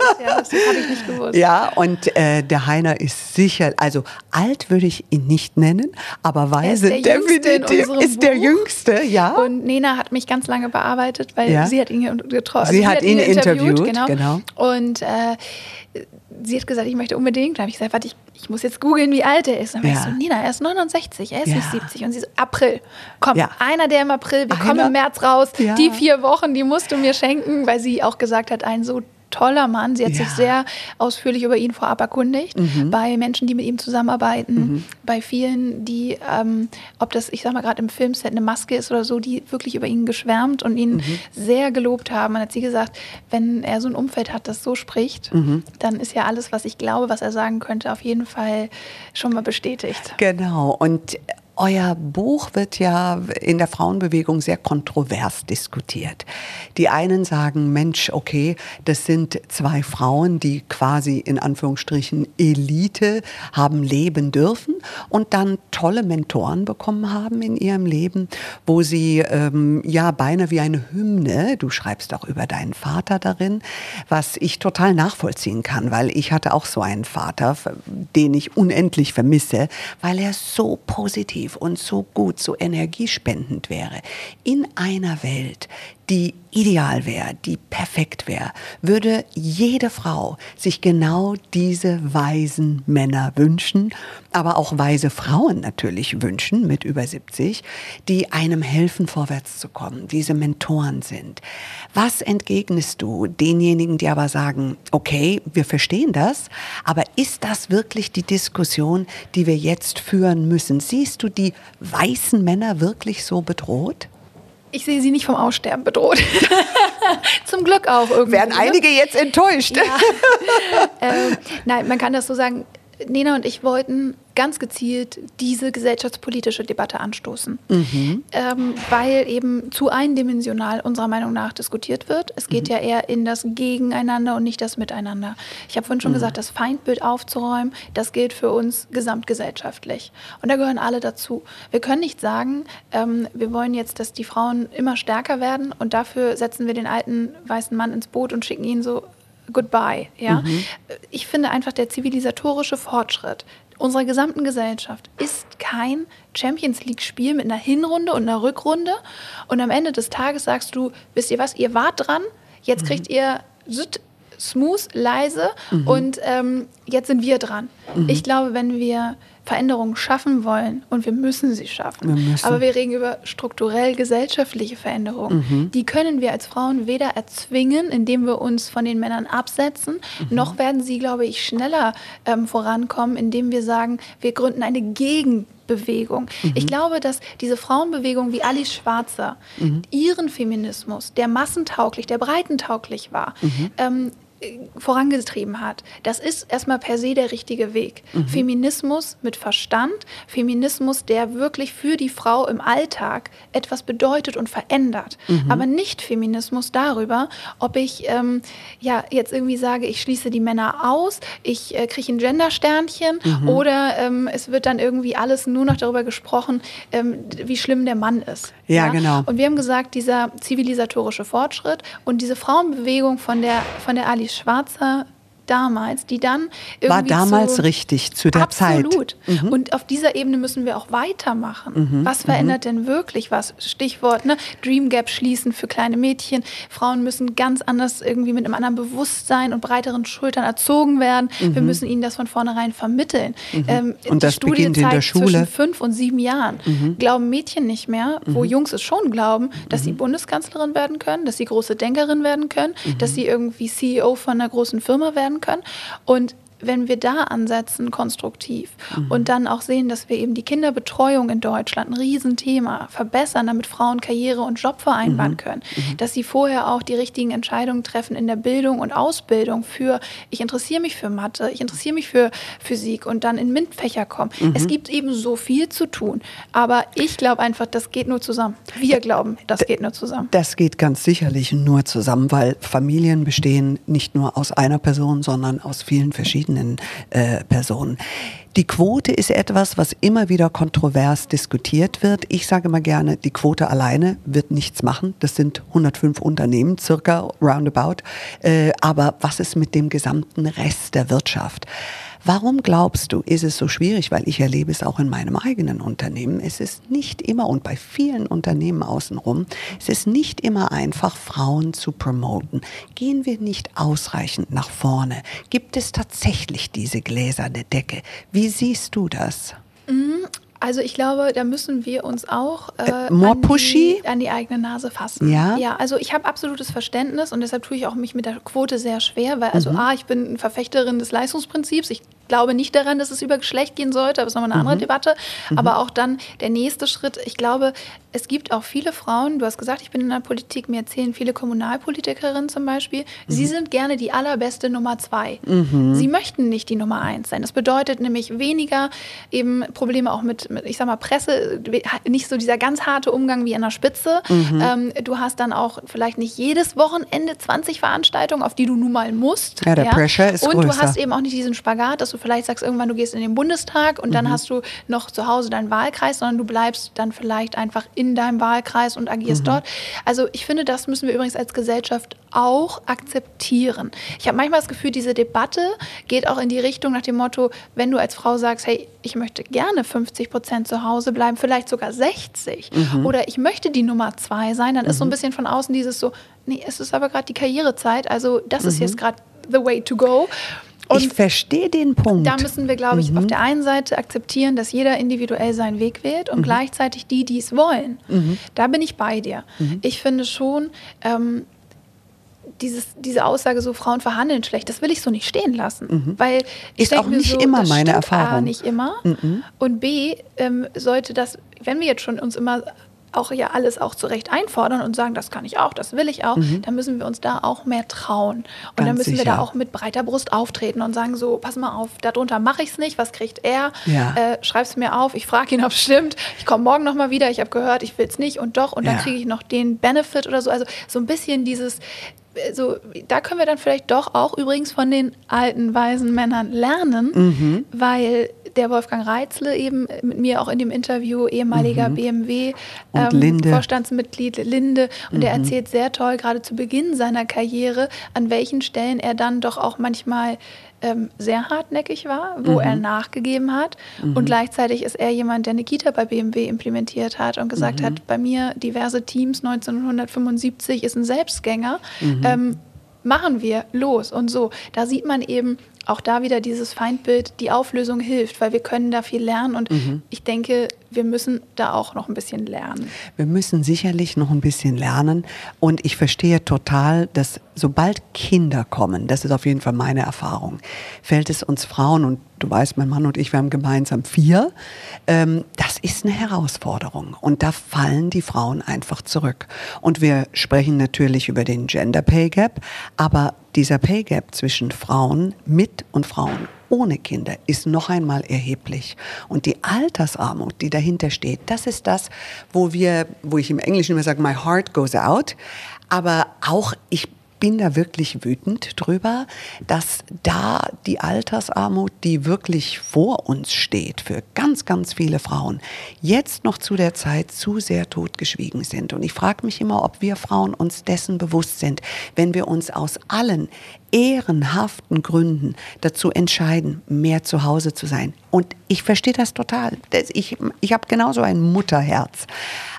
[SPEAKER 1] Das, ja, das habe ich nicht gewusst. Ja, und äh, der Heiner ist sicher, also alt würde ich ihn nicht nennen, aber weise definitiv ist der Jüngste, ja.
[SPEAKER 3] Und Nena hat mich ganz lange bearbeitet, weil ja. sie hat ihn getroffen.
[SPEAKER 1] Sie, also sie, hat, ihn, ihn interviewt, interviewt genau. genau.
[SPEAKER 3] Und äh, sie hat gesagt, ich möchte unbedingt. Da habe ich gesagt, warte, ich, ich muss jetzt googeln, wie alt er ist. Und dann ja. ich so, Nina, er ist 69, er ist ja. nicht 70. Und sie so, April. Komm, ja. einer der im April, wir einer? kommen im März raus. Ja. Die vier Wochen, die musst du mir schenken, weil sie auch gesagt hat, ein so toller Mann. Sie hat
[SPEAKER 1] Ja.
[SPEAKER 3] sich sehr ausführlich über ihn vorab erkundigt. Bei Menschen, die mit ihm zusammenarbeiten, bei vielen, die, ähm, ob das, ich sag mal, gerade im Filmset eine Maske ist oder so, die wirklich über ihn geschwärmt und ihn sehr gelobt haben. Man hat sie gesagt, wenn er so ein Umfeld hat, das so spricht, dann ist ja alles, was ich glaube, was er sagen könnte, auf jeden Fall schon mal bestätigt.
[SPEAKER 1] Genau. Und euer Buch wird ja in der Frauenbewegung sehr kontrovers diskutiert. Die einen sagen, Mensch, okay, das sind zwei Frauen, die quasi in Anführungsstrichen Elite haben leben dürfen und dann tolle Mentoren bekommen haben in ihrem Leben, wo sie ähm, ja beinahe wie eine Hymne, du schreibst auch über deinen Vater darin, was ich total nachvollziehen kann, weil ich hatte auch so einen Vater, den ich unendlich vermisse, weil er so positiv und so gut, so energiespendend wäre. In einer Welt, die ideal wäre, die perfekt wäre, würde jede Frau sich genau diese weisen Männer wünschen, aber auch weise Frauen natürlich wünschen mit über 70, die einem helfen, vorwärts zu kommen, diese Mentoren sind. Was entgegnest du denjenigen, die aber sagen, okay, wir verstehen das, aber ist das wirklich die Diskussion, die wir jetzt führen müssen? Siehst du die weißen Männer wirklich so bedroht?
[SPEAKER 3] Ich sehe sie nicht vom Aussterben bedroht. Zum Glück auch irgendwie.
[SPEAKER 1] Werden einige jetzt enttäuscht.
[SPEAKER 3] Ja. ähm, nein, man kann das so sagen. Nena und ich wollten ganz gezielt diese gesellschaftspolitische Debatte anstoßen, ähm, weil eben zu eindimensional unserer Meinung nach diskutiert wird. Es geht ja eher in das Gegeneinander und nicht das Miteinander. Ich habe vorhin schon gesagt, das Feindbild aufzuräumen, das gilt für uns gesamtgesellschaftlich. Und da gehören alle dazu. Wir können nicht sagen, ähm, wir wollen jetzt, dass die Frauen immer stärker werden und dafür setzen wir den alten weißen Mann ins Boot und schicken ihn so goodbye. Ja? Ich finde einfach, der zivilisatorische Fortschritt unserer gesamten Gesellschaft ist kein Champions League-Spiel mit einer Hinrunde und einer Rückrunde. Und am Ende des Tages sagst du, wisst ihr was, ihr wart dran, jetzt kriegt ihr süd- smooth, leise und ähm, jetzt sind wir dran. Ich glaube, wenn wir Veränderungen schaffen wollen. Und wir müssen sie schaffen,
[SPEAKER 1] müssen.
[SPEAKER 3] aber wir reden über strukturell gesellschaftliche Veränderungen, die können wir als Frauen weder erzwingen, indem wir uns von den Männern absetzen, noch werden sie, glaube ich, schneller ähm, vorankommen, indem wir sagen, wir gründen eine Gegenbewegung. Ich glaube, dass diese Frauenbewegung wie Alice Schwarzer ihren Feminismus, der massentauglich, der breitentauglich war, ähm, äh, vorangetrieben hat. Das ist erstmal per se der richtige Weg. Feminismus mit Verstand, Feminismus, der wirklich für die Frau im Alltag etwas bedeutet und verändert. Aber nicht Feminismus darüber, ob ich ähm, ja jetzt irgendwie sage, ich schließe die Männer aus, ich äh, kriege ein Gendersternchen oder ähm, es wird dann irgendwie alles nur noch darüber gesprochen, ähm, wie schlimm der Mann ist.
[SPEAKER 1] Ja, genau.
[SPEAKER 3] Und wir haben gesagt, dieser zivilisatorische Fortschritt und diese Frauenbewegung von der, von der Alice Schwarzer damals, die dann irgendwie
[SPEAKER 1] War damals
[SPEAKER 3] zu,
[SPEAKER 1] richtig zu der Zeit. Mhm.
[SPEAKER 3] Absolut. Und auf dieser Ebene müssen wir auch weitermachen. Was verändert denn wirklich was? Stichwort ne? Dream Gap schließen für kleine Mädchen. Frauen müssen ganz anders irgendwie mit einem anderen Bewusstsein und breiteren Schultern erzogen werden. Wir müssen ihnen das von vornherein vermitteln. Ähm,
[SPEAKER 1] Mhm. Und
[SPEAKER 3] die
[SPEAKER 1] das
[SPEAKER 3] Studie
[SPEAKER 1] beginnt in der Schule. Mhm.
[SPEAKER 3] Zwischen fünf und sieben Jahren glauben Mädchen nicht mehr, wo Jungs es schon glauben, dass
[SPEAKER 1] Mhm.
[SPEAKER 3] sie Bundeskanzlerin werden können, dass sie große Denkerin werden können, dass
[SPEAKER 1] Mhm.
[SPEAKER 3] sie irgendwie CEO von einer großen Firma werden können. Und wenn wir da ansetzen, konstruktiv
[SPEAKER 1] Mhm.
[SPEAKER 3] und dann auch sehen, dass wir eben die Kinderbetreuung in Deutschland, ein Riesenthema, verbessern, damit Frauen Karriere und Job vereinbaren
[SPEAKER 1] Mhm.
[SPEAKER 3] können, dass sie vorher auch die richtigen Entscheidungen treffen in der Bildung und Ausbildung für, ich interessiere mich für Mathe, ich interessiere mich für Physik und dann in MINT-Fächer kommen.
[SPEAKER 1] Mhm.
[SPEAKER 3] Es gibt eben so viel zu tun, aber ich glaube einfach, das geht nur zusammen. Wir glauben, das geht nur zusammen.
[SPEAKER 1] Das geht ganz sicherlich nur zusammen, weil Familien bestehen nicht nur aus einer Person, sondern aus vielen verschiedenen äh, Personen. Die Quote ist etwas, was immer wieder kontrovers diskutiert wird. Ich sage immer gerne, die Quote alleine wird nichts machen. Das sind 105 Unternehmen, circa roundabout. Äh, aber was ist mit dem gesamten Rest der Wirtschaft? Warum glaubst du, ist es so schwierig? Weil ich erlebe es auch in meinem eigenen Unternehmen. Es ist nicht immer und bei vielen Unternehmen außenrum, es ist nicht immer einfach, Frauen zu promoten. Gehen wir nicht ausreichend nach vorne? Gibt es tatsächlich diese gläserne Decke? Wie siehst du das?
[SPEAKER 3] Also ich glaube, da müssen wir uns auch
[SPEAKER 1] äh, more
[SPEAKER 3] an? Die, an die eigene Nase fassen.
[SPEAKER 1] Ja.
[SPEAKER 3] Ja, also ich habe absolutes Verständnis und deshalb tue ich auch mich mit der Quote sehr schwer, weil also A, ich bin Verfechterin des Leistungsprinzips. Ich glaube nicht daran, dass es über Geschlecht gehen sollte, aber das ist nochmal eine andere Debatte. Aber auch dann der nächste Schritt, ich glaube, es gibt auch viele Frauen, du hast gesagt, ich bin in der Politik, mir erzählen viele Kommunalpolitikerinnen zum Beispiel, sie sind gerne die allerbeste Nummer zwei. Sie möchten nicht die Nummer eins sein. Das bedeutet nämlich weniger eben Probleme auch mit, mit ich sag mal, Presse, nicht so dieser ganz harte Umgang wie an der Spitze. Ähm, du hast dann auch vielleicht nicht jedes Wochenende 20 Veranstaltungen, auf die du nun mal musst.
[SPEAKER 1] Ja, der Pressure ist
[SPEAKER 3] Und du
[SPEAKER 1] größer.
[SPEAKER 3] hast eben auch nicht diesen Spagat, dass du vielleicht sagst, irgendwann du gehst in den Bundestag und
[SPEAKER 1] Mhm.
[SPEAKER 3] dann hast du noch zu Hause deinen Wahlkreis, sondern du bleibst dann vielleicht einfach in deinem Wahlkreis und agierst
[SPEAKER 1] Mhm.
[SPEAKER 3] dort. Also ich finde, das müssen wir übrigens als Gesellschaft auch akzeptieren. Ich habe manchmal das Gefühl, diese Debatte geht auch in die Richtung nach dem Motto, wenn du als Frau sagst, hey, ich möchte gerne 50 Prozent zu Hause bleiben, vielleicht sogar 60
[SPEAKER 1] Mhm.
[SPEAKER 3] oder ich möchte die Nummer zwei sein, dann ist so ein bisschen von außen dieses so, nee, es ist aber gerade die Karrierezeit, also das ist jetzt gerade the way to go. Und
[SPEAKER 1] Mhm. ich verstehe den Punkt.
[SPEAKER 3] da müssen wir, glaube ich, auf der einen Seite akzeptieren, dass jeder individuell seinen Weg wählt und gleichzeitig die, die es wollen. Da bin ich bei dir. Ich finde schon, ähm, dieses, diese Aussage, so Frauen verhandeln schlecht, das will ich so nicht stehen lassen. Weil ich
[SPEAKER 1] Ist auch nicht
[SPEAKER 3] so,
[SPEAKER 1] immer meine
[SPEAKER 3] stimmt A,
[SPEAKER 1] Erfahrung.
[SPEAKER 3] nicht immer. Und B, ähm, sollte das, wenn wir jetzt schon uns immer auch ja alles auch zurecht einfordern und sagen, das kann ich auch, das will ich auch, dann müssen wir uns da auch mehr trauen. Und dann
[SPEAKER 1] Ganz
[SPEAKER 3] müssen wir
[SPEAKER 1] sicher.
[SPEAKER 3] da auch mit breiter Brust auftreten und sagen so, pass mal auf, darunter mache ich es nicht, was kriegt er?
[SPEAKER 1] Ja.
[SPEAKER 3] Äh, schreib's mir auf, ich frage ihn, ob es stimmt, ich komme morgen nochmal wieder, ich habe gehört, ich will es nicht und doch und dann
[SPEAKER 1] Ja.
[SPEAKER 3] kriege ich noch den Benefit oder so. Also so ein bisschen dieses, äh, so, da können wir dann vielleicht doch auch übrigens von den alten, weisen Männern lernen,
[SPEAKER 1] Mhm.
[SPEAKER 3] weil der Wolfgang Reitzle eben mit mir auch in dem Interview, ehemaliger BMW
[SPEAKER 1] Mhm. Und Linde.
[SPEAKER 3] Vorstandsmitglied Linde, und er
[SPEAKER 1] Mhm.
[SPEAKER 3] erzählt sehr toll, gerade zu Beginn seiner Karriere, an welchen Stellen er dann doch auch manchmal ähm, sehr hartnäckig war, wo
[SPEAKER 1] Mhm.
[SPEAKER 3] er nachgegeben hat. Und gleichzeitig ist er jemand, der eine Kita bei BMW implementiert hat und gesagt
[SPEAKER 1] Mhm.
[SPEAKER 3] hat, bei mir diverse Teams 1975 ist ein Selbstgänger.
[SPEAKER 1] Mhm.
[SPEAKER 3] Ähm, machen wir los und so. Da sieht man eben auch da wieder dieses Feindbild, die Auflösung hilft, weil wir können da viel lernen und
[SPEAKER 1] Mhm.
[SPEAKER 3] ich denke, wir müssen da auch noch ein bisschen lernen.
[SPEAKER 1] Wir müssen sicherlich noch ein bisschen lernen. Und ich verstehe total, dass sobald Kinder kommen, das ist auf jeden Fall meine Erfahrung, fällt es uns Frauen, und du weißt, mein Mann und ich, wir haben gemeinsam vier, ähm, das ist eine Herausforderung. Und da fallen die Frauen einfach zurück. Und wir sprechen natürlich über den Gender Pay Gap, aber dieser Pay Gap zwischen Frauen mit und Frauen ohne Kinder ist noch einmal erheblich. Und die Altersarmut, die dahinter steht, das ist das, wo wir, wo ich im Englischen immer sage, my heart goes out. Aber auch ich bin da wirklich wütend drüber, dass da die Altersarmut, die wirklich vor uns steht, für ganz, ganz viele Frauen, jetzt noch zu der Zeit zu sehr totgeschwiegen sind. Und ich frage mich immer, ob wir Frauen uns dessen bewusst sind, wenn wir uns aus allen ehrenhaften Gründen dazu entscheiden, mehr zu Hause zu sein. Und ich verstehe das total. Ich, ich habe genauso ein Mutterherz.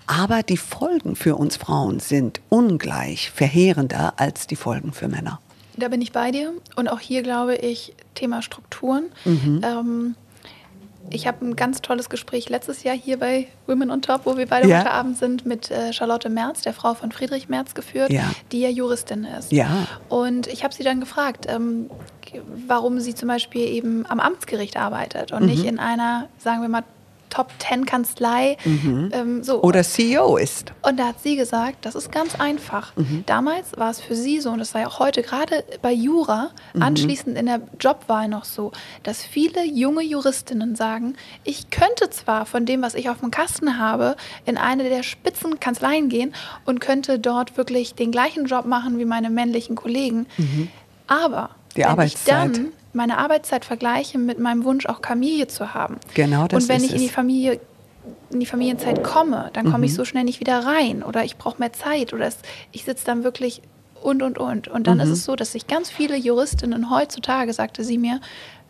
[SPEAKER 1] Aber die Folgen für uns Frauen sind ungleich verheerender als die Folgen für Männer.
[SPEAKER 3] Da bin ich bei dir. Und auch hier glaube ich, Thema Strukturen.
[SPEAKER 1] Mhm.
[SPEAKER 3] Ähm, ich habe ein ganz tolles Gespräch letztes Jahr hier bei Women on Top, wo wir beide
[SPEAKER 1] Ja.
[SPEAKER 3] heute Abend sind, mit äh, Charlotte Merz, der Frau von Friedrich Merz, geführt,
[SPEAKER 1] Ja.
[SPEAKER 3] die ja Juristin ist.
[SPEAKER 1] Ja.
[SPEAKER 3] Und ich habe sie dann gefragt, ähm, warum sie zum Beispiel eben am Amtsgericht arbeitet und
[SPEAKER 1] Mhm.
[SPEAKER 3] nicht in einer, sagen wir mal, Top-10-Kanzlei. Ähm, so.
[SPEAKER 1] Mhm. Oder CEO ist.
[SPEAKER 3] Und da hat sie gesagt, das ist ganz einfach.
[SPEAKER 1] Mhm.
[SPEAKER 3] Damals war es für sie so, und das sei auch heute gerade bei Jura,
[SPEAKER 1] Mhm.
[SPEAKER 3] anschließend in der Jobwahl noch so, dass viele junge Juristinnen sagen, ich könnte zwar von dem, was ich auf dem Kasten habe, in eine der Spitzenkanzleien gehen und könnte dort wirklich den gleichen Job machen wie meine männlichen Kollegen, aber
[SPEAKER 1] Mhm. Die
[SPEAKER 3] wenn
[SPEAKER 1] Arbeitszeit.
[SPEAKER 3] ich dann meine Arbeitszeit vergleiche mit meinem Wunsch, auch Familie zu haben.
[SPEAKER 1] Genau das
[SPEAKER 3] Und wenn
[SPEAKER 1] ist
[SPEAKER 3] ich in die. Familie in die Familienzeit komme, dann komme
[SPEAKER 1] Mhm.
[SPEAKER 3] ich so schnell nicht wieder rein oder ich brauche mehr Zeit oder es, ich sitze dann wirklich und und und. Und dann ist
[SPEAKER 1] Mhm.
[SPEAKER 3] es so, dass sich ganz viele Juristinnen heutzutage, sagte sie mir,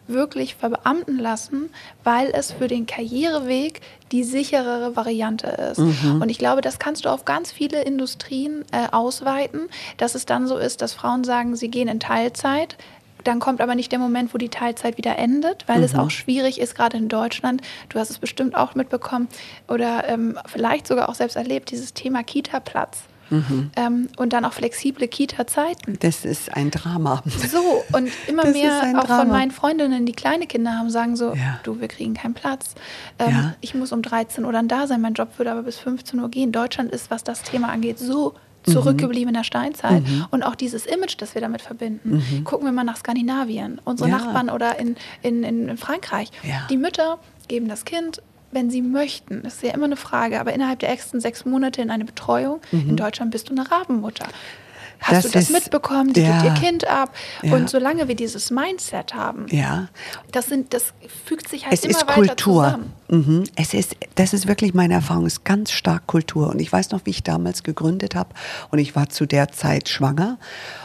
[SPEAKER 3] wirklich verbeamten lassen, weil es für den Karriereweg die sicherere Variante ist.
[SPEAKER 1] Mhm.
[SPEAKER 3] Und ich glaube, das kannst du auf ganz viele Industrien äh, ausweiten, dass es dann so ist, dass Frauen sagen, sie gehen in Teilzeit, dann kommt aber nicht der Moment, wo die Teilzeit wieder endet, weil es auch schwierig ist, gerade in Deutschland. Du hast es bestimmt auch mitbekommen oder ähm, vielleicht sogar auch selbst erlebt, dieses Thema Kita-Platz. Mhm. Ähm, und dann auch flexible Kita-Zeiten.
[SPEAKER 1] Das ist ein Drama.
[SPEAKER 3] So, und immer das mehr auch Drama. von meinen Freundinnen, die kleine Kinder haben, sagen so, ja. du, wir kriegen keinen Platz. Ähm, ja. Ich muss um 13 Uhr dann da sein, mein Job würde aber bis 15 Uhr gehen. Deutschland ist, was das Thema angeht, so zurückgebliebener mhm. Steinzeit mhm. und auch dieses Image, das wir damit verbinden. Mhm. Gucken wir mal nach Skandinavien, unsere ja. Nachbarn oder in, in, in Frankreich. Ja. Die Mütter geben das Kind wenn sie möchten, das ist ja immer eine Frage, aber innerhalb der ersten sechs Monate in eine Betreuung, mhm. in Deutschland bist du eine Rabenmutter. Hast das du das mitbekommen? Die ja, gibt ihr Kind ab. Ja. Und solange wir dieses Mindset haben,
[SPEAKER 1] ja.
[SPEAKER 3] das, sind, das fügt sich halt
[SPEAKER 1] es
[SPEAKER 3] immer
[SPEAKER 1] ist
[SPEAKER 3] weiter
[SPEAKER 1] Kultur.
[SPEAKER 3] zusammen.
[SPEAKER 1] Mhm. Es ist, das ist wirklich meine Erfahrung, es ist ganz stark Kultur. Und ich weiß noch, wie ich damals gegründet habe und ich war zu der Zeit schwanger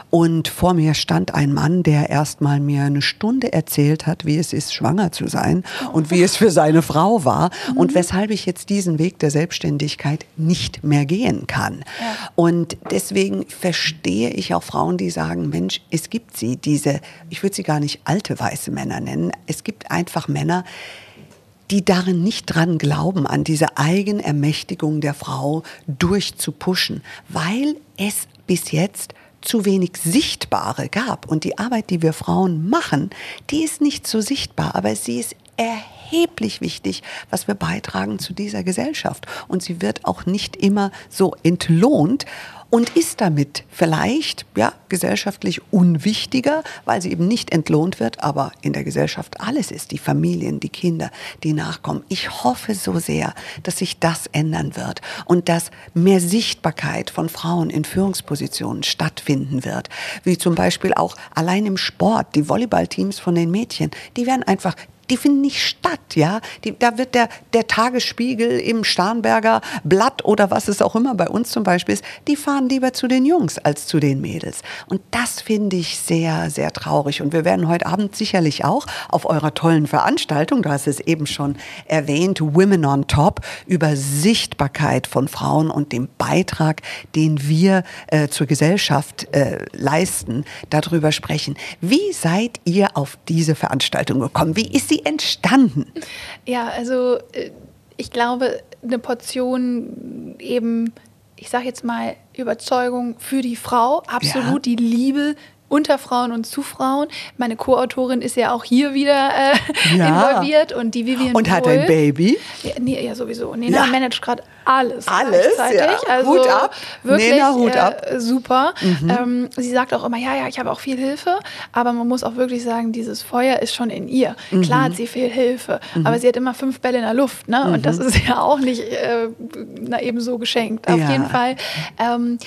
[SPEAKER 1] und vor mir stand ein Mann, der erst mal mir eine Stunde erzählt hat, wie es ist, schwanger zu sein und wie es für seine Frau war mhm. und weshalb ich jetzt diesen Weg der Selbstständigkeit nicht mehr gehen kann. Ja. Und deswegen verstehe ich auch Frauen, die sagen, Mensch, es gibt sie, diese, ich würde sie gar nicht alte weiße Männer nennen, es gibt einfach Männer, die darin nicht dran glauben, an diese Eigenermächtigung der Frau durchzupuschen, weil es bis jetzt zu wenig Sichtbare gab. Und die Arbeit, die wir Frauen machen, die ist nicht so sichtbar, aber sie ist erheblich wichtig, was wir beitragen zu dieser Gesellschaft. Und sie wird auch nicht immer so entlohnt und ist damit vielleicht ja, gesellschaftlich unwichtiger, weil sie eben nicht entlohnt wird, aber in der Gesellschaft alles ist, die Familien, die Kinder, die nachkommen. Ich hoffe so sehr, dass sich das ändern wird und dass mehr Sichtbarkeit von Frauen in Führungspositionen stattfinden wird, wie zum Beispiel auch allein im Sport, die Volleyballteams von den Mädchen, die werden einfach die finden nicht statt, ja. Die, da wird der, der Tagesspiegel im Starnberger Blatt oder was es auch immer bei uns zum Beispiel ist, die fahren lieber zu den Jungs als zu den Mädels. Und das finde ich sehr, sehr traurig. Und wir werden heute Abend sicherlich auch auf eurer tollen Veranstaltung, du hast es eben schon erwähnt, Women on Top, über Sichtbarkeit von Frauen und dem Beitrag, den wir äh, zur Gesellschaft äh, leisten, darüber sprechen. Wie seid ihr auf diese Veranstaltung gekommen? Wie ist sie entstanden?
[SPEAKER 3] Ja, also äh, ich glaube, eine Portion eben, ich sage jetzt mal, Überzeugung für die Frau, absolut ja. die Liebe unter Frauen und zu Frauen. Meine Co-Autorin ist ja auch hier wieder äh, ja. involviert und die Vivian
[SPEAKER 1] Und hat ein Baby?
[SPEAKER 3] Ja, nee, ja sowieso. Nena ja. managt gerade alles.
[SPEAKER 1] Alles, ja.
[SPEAKER 3] Also
[SPEAKER 1] Hut ab.
[SPEAKER 3] Wirklich
[SPEAKER 1] Nena, Hut ab.
[SPEAKER 3] Äh, super. Mhm. Ähm, sie sagt auch immer, ja, ja, ich habe auch viel Hilfe, aber man muss auch wirklich sagen, dieses Feuer ist schon in ihr. Mhm. Klar hat sie viel Hilfe, mhm. aber sie hat immer fünf Bälle in der Luft, ne? Und das mhm. ist ja auch nicht äh, na, eben so geschenkt. Auf jeden Fall. Ähm,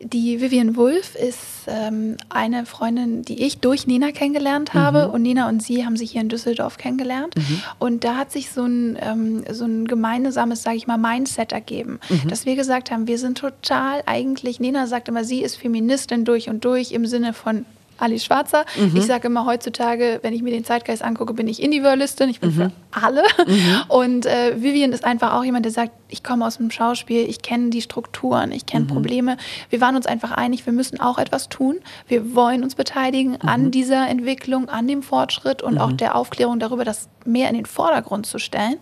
[SPEAKER 3] die Vivian Wolf ist ähm, eine Freundin, die ich durch Nina kennengelernt habe. Mhm. Und Nina und sie haben sich hier in Düsseldorf kennengelernt. Mhm. Und da hat sich so ein, ähm, so ein gemeinsames, sage ich mal, Mindset ergeben. Mhm. Dass wir gesagt haben, wir sind total eigentlich, Nina sagt immer, sie ist Feministin durch und durch im Sinne von Alice Schwarzer. Mhm. Ich sage immer heutzutage, wenn ich mir den Zeitgeist angucke, bin ich Individualistin, ich bin mhm. für alle. Mhm. Und äh, Vivian ist einfach auch jemand, der sagt, ich komme aus dem Schauspiel, ich kenne die Strukturen, ich kenne mhm. Probleme. Wir waren uns einfach einig, wir müssen auch etwas tun. Wir wollen uns beteiligen an mhm. dieser Entwicklung, an dem Fortschritt und auch mhm. der Aufklärung darüber, das mehr in den Vordergrund zu stellen.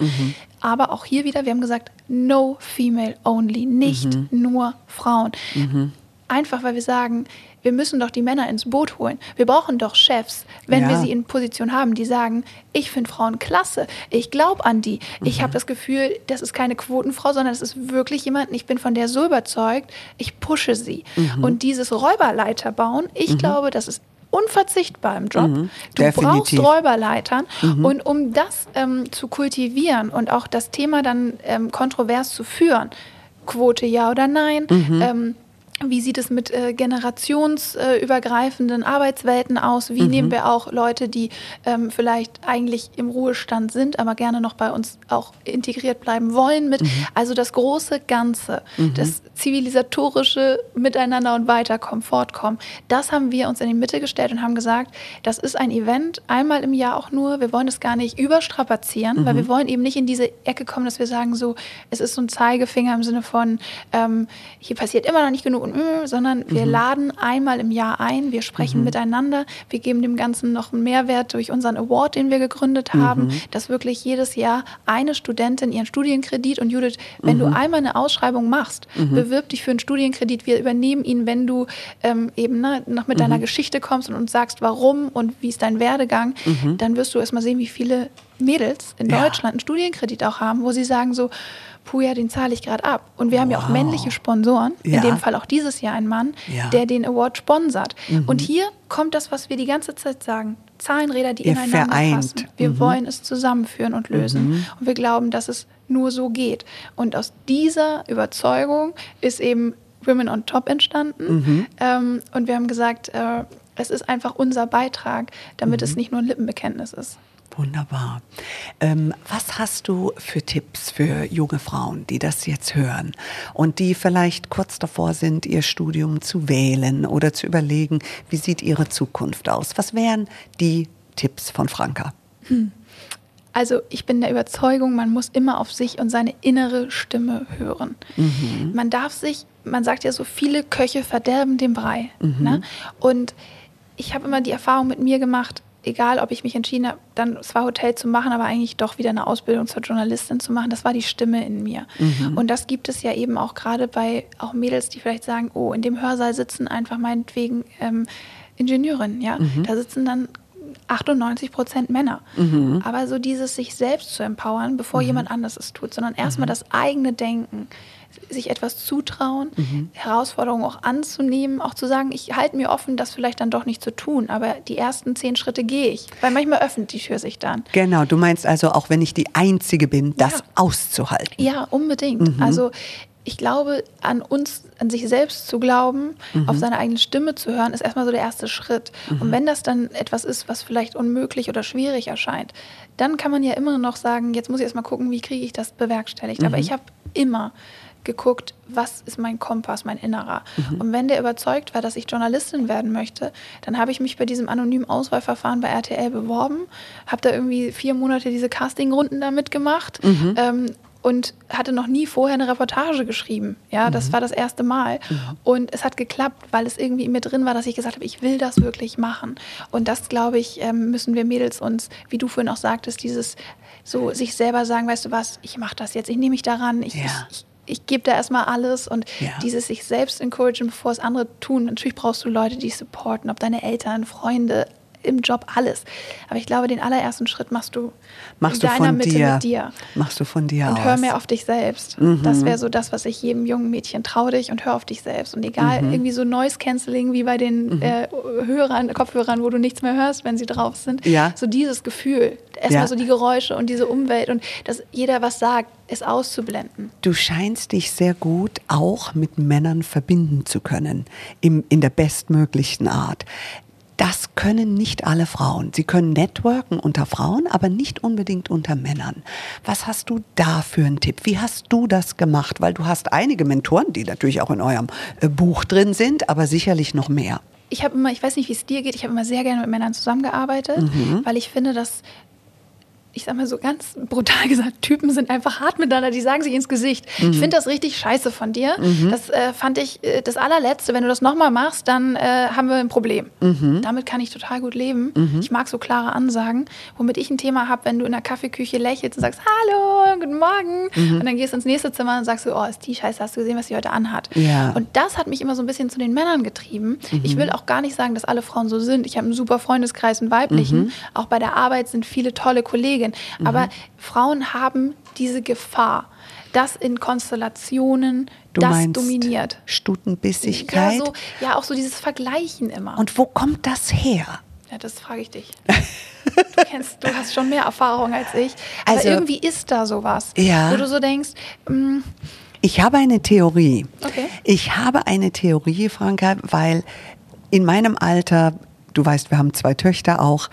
[SPEAKER 3] Aber auch hier wieder, wir haben gesagt, no female only, nicht nur Frauen. Einfach weil wir sagen, wir müssen doch die Männer ins Boot holen. Wir brauchen doch Chefs, wenn ja. wir sie in Position haben, die sagen, ich finde Frauen klasse, ich glaube an die. Mhm. Ich habe das Gefühl, das ist keine Quotenfrau, sondern es ist wirklich jemand, ich bin von der so überzeugt, ich pushe sie. Mhm. Und dieses Räuberleiter bauen, ich mhm. glaube, das ist unverzichtbar im Job. Mhm, du definitiv. brauchst Räuberleitern. Mhm. Und um das ähm, zu kultivieren und auch das Thema dann ähm, kontrovers zu führen, Quote ja oder nein, mhm. ähm, wie sieht es mit äh, generationsübergreifenden äh, Arbeitswelten aus? Wie mhm. nehmen wir auch Leute, die ähm, vielleicht eigentlich im Ruhestand sind, aber gerne noch bei uns auch integriert bleiben wollen mit? Mhm. Also das große Ganze, mhm. das zivilisatorische Miteinander und Weiterkommen, Fortkommen, das haben wir uns in die Mitte gestellt und haben gesagt, das ist ein Event, einmal im Jahr auch nur. Wir wollen es gar nicht überstrapazieren, weil mhm. wir wollen eben nicht in diese Ecke kommen, dass wir sagen, so, es ist so ein Zeigefinger im Sinne von, ähm, hier passiert immer noch nicht genug und äh, sondern wir laden einmal im Jahr ein, wir sprechen miteinander, wir geben dem Ganzen noch einen Mehrwert durch unseren Award, den wir gegründet haben, dass wirklich jedes Jahr eine Studentin ihren Studienkredit und Judith, wenn du einmal eine Ausschreibung machst, bewirb dich für einen Studienkredit, wir übernehmen ihn, wenn du ähm, eben ne, noch mit deiner Geschichte kommst und uns sagst, warum und wie ist dein Werdegang, dann wirst du erstmal sehen, wie viele Mädels in
[SPEAKER 1] Ja.
[SPEAKER 3] Deutschland einen Studienkredit auch haben, wo sie sagen so, puh, ja, den zahle ich gerade ab. Und wir haben ja auch
[SPEAKER 1] Wow.
[SPEAKER 3] männliche Sponsoren,
[SPEAKER 1] Ja.
[SPEAKER 3] in dem Fall auch dieses Jahr ein Mann,
[SPEAKER 1] Ja.
[SPEAKER 3] der den Award sponsert. Und hier kommt das, was wir die ganze Zeit sagen. Zahlenräder, die
[SPEAKER 1] Ihr
[SPEAKER 3] ineinander
[SPEAKER 1] vereint.
[SPEAKER 3] passen. Wir wollen es zusammenführen und lösen. Und wir glauben, dass es nur so geht. Und aus dieser Überzeugung ist eben Women on Top entstanden. Ähm, und wir haben gesagt, äh, es ist einfach unser Beitrag, damit es nicht nur ein Lippenbekenntnis ist.
[SPEAKER 1] Wunderbar. Ähm, was hast du für Tipps für junge Frauen, die das jetzt hören und die vielleicht kurz davor sind, ihr Studium zu wählen oder zu überlegen, wie sieht ihre Zukunft aus? Was wären die Tipps von Franka?
[SPEAKER 3] Also ich bin der Überzeugung, man muss immer auf sich und seine innere Stimme hören. Man darf sich, man sagt ja so, viele Köche verderben den Brei. Ne? Und ich habe immer die Erfahrung mit mir gemacht, egal ob ich mich entschieden habe, dann zwar Hotel zu machen, aber eigentlich doch wieder eine Ausbildung zur Journalistin zu machen, das war die Stimme in mir. Und das gibt es ja eben auch gerade bei auch Mädels, die vielleicht sagen, oh, in dem Hörsaal sitzen einfach meinetwegen ähm, Ingenieurinnen, ja. Da sitzen dann 98 Prozent Männer. Aber so dieses sich selbst zu empowern, bevor jemand anderes es tut, sondern erstmal das eigene Denken, sich etwas zutrauen, Herausforderungen auch anzunehmen, auch zu sagen, ich halte mir offen, das vielleicht dann doch nicht zu tun, aber die ersten zehn Schritte gehe ich, weil manchmal öffnet die Tür sich dann.
[SPEAKER 1] Genau, du meinst also, auch wenn ich die Einzige bin, das
[SPEAKER 3] Ja.
[SPEAKER 1] auszuhalten.
[SPEAKER 3] Ja, unbedingt. Also ich glaube, an uns, an sich selbst zu glauben, auf seine eigene Stimme zu hören, ist erstmal so der erste Schritt. Und wenn das dann etwas ist, was vielleicht unmöglich oder schwierig erscheint, dann kann man ja immer noch sagen, jetzt muss ich erstmal gucken, wie kriege ich das bewerkstelligt. Aber ich habe immer geguckt, was ist mein Kompass, mein Innerer. Und wenn der überzeugt war, dass ich Journalistin werden möchte, dann habe ich mich bei diesem anonymen Auswahlverfahren bei RTL beworben, habe da irgendwie vier Monate diese Castingrunden da mitgemacht ähm, und hatte noch nie vorher eine Reportage geschrieben. Ja, das war das erste Mal. Und es hat geklappt, weil es irgendwie in mir drin war, dass ich gesagt habe, ich will das wirklich machen. Und das, glaube ich, ähm, müssen wir Mädels uns, wie du vorhin auch sagtest, dieses so sich selber sagen, weißt du was, ich mache das jetzt, ich nehme mich daran, ich,
[SPEAKER 1] Ja.
[SPEAKER 3] ich, ich ich gebe da erstmal alles und
[SPEAKER 1] Ja.
[SPEAKER 3] dieses sich selbst encouragen, bevor es andere tun. Natürlich brauchst du Leute, die supporten, ob deine Eltern, Freunde, im Job, alles. Aber ich glaube, den allerersten Schritt machst du
[SPEAKER 1] Machst
[SPEAKER 3] in
[SPEAKER 1] du
[SPEAKER 3] deiner
[SPEAKER 1] von
[SPEAKER 3] Mitte
[SPEAKER 1] dir,
[SPEAKER 3] mit dir.
[SPEAKER 1] Machst du von dir
[SPEAKER 3] Und
[SPEAKER 1] aus.
[SPEAKER 3] hör mehr auf dich selbst. Das wäre so das, was ich jedem jungen Mädchen trau dich und hör auf dich selbst. Und egal, irgendwie so Noise Cancelling wie bei den äh, Hörern, Kopfhörern, wo du nichts mehr hörst, wenn sie drauf sind.
[SPEAKER 1] Ja.
[SPEAKER 3] So dieses Gefühl. Erstmal
[SPEAKER 1] Ja.
[SPEAKER 3] so die Geräusche und diese Umwelt und dass jeder was sagt, es auszublenden.
[SPEAKER 1] Du scheinst dich sehr gut auch mit Männern verbinden zu können, im, in der bestmöglichen Art. Das können nicht alle Frauen. Sie können networken unter Frauen, aber nicht unbedingt unter Männern. Was hast du da für einen Tipp? Wie hast du das gemacht? Weil du hast einige Mentoren, die natürlich auch in eurem äh, Buch drin sind, aber sicherlich noch mehr.
[SPEAKER 3] ich habe immer, ich weiß nicht, wie es dir geht, ich habe immer sehr gerne mit Männern zusammengearbeitet,
[SPEAKER 1] Mhm.
[SPEAKER 3] weil ich finde, dass ich sag mal so ganz brutal gesagt, Typen sind einfach hart miteinander, die sagen sich ins Gesicht.
[SPEAKER 1] Mhm.
[SPEAKER 3] Ich finde das richtig scheiße von dir. Das äh, fand ich äh, das allerletzte. Wenn du das nochmal machst, dann äh, haben wir ein Problem.
[SPEAKER 1] Mhm.
[SPEAKER 3] Damit kann ich total gut leben. Ich mag so klare Ansagen, womit ich ein Thema habe, wenn du in der Kaffeeküche lächelst und sagst, hallo, guten Morgen.
[SPEAKER 1] Mhm.
[SPEAKER 3] Und dann gehst du ins nächste Zimmer und sagst so, oh, ist die scheiße, hast du gesehen, was sie heute anhat?
[SPEAKER 1] Ja.
[SPEAKER 3] Und das hat mich immer so ein bisschen zu den Männern getrieben. Ich
[SPEAKER 1] Mhm.
[SPEAKER 3] will auch gar nicht sagen, dass alle Frauen so sind. Ich habe einen super Freundeskreis, einen weiblichen.
[SPEAKER 1] Mhm.
[SPEAKER 3] Auch bei der Arbeit sind viele tolle Kolleginnen. Aber Frauen haben diese Gefahr, dass in Konstellationen
[SPEAKER 1] Du
[SPEAKER 3] das
[SPEAKER 1] meinst
[SPEAKER 3] dominiert.
[SPEAKER 1] Stutenbissigkeit.
[SPEAKER 3] Ja, so, ja, auch so dieses Vergleichen immer.
[SPEAKER 1] Und wo kommt das her?
[SPEAKER 3] ja, das frage ich dich. Du, kennst, du hast schon mehr Erfahrung als ich. Aber
[SPEAKER 1] Also-
[SPEAKER 3] irgendwie ist da sowas,
[SPEAKER 1] Ja.
[SPEAKER 3] wo du so denkst, mm,
[SPEAKER 1] Ich habe eine Theorie.
[SPEAKER 3] Okay.
[SPEAKER 1] Ich habe eine Theorie, Franka, weil in meinem Alter, du weißt, wir haben zwei Töchter auch,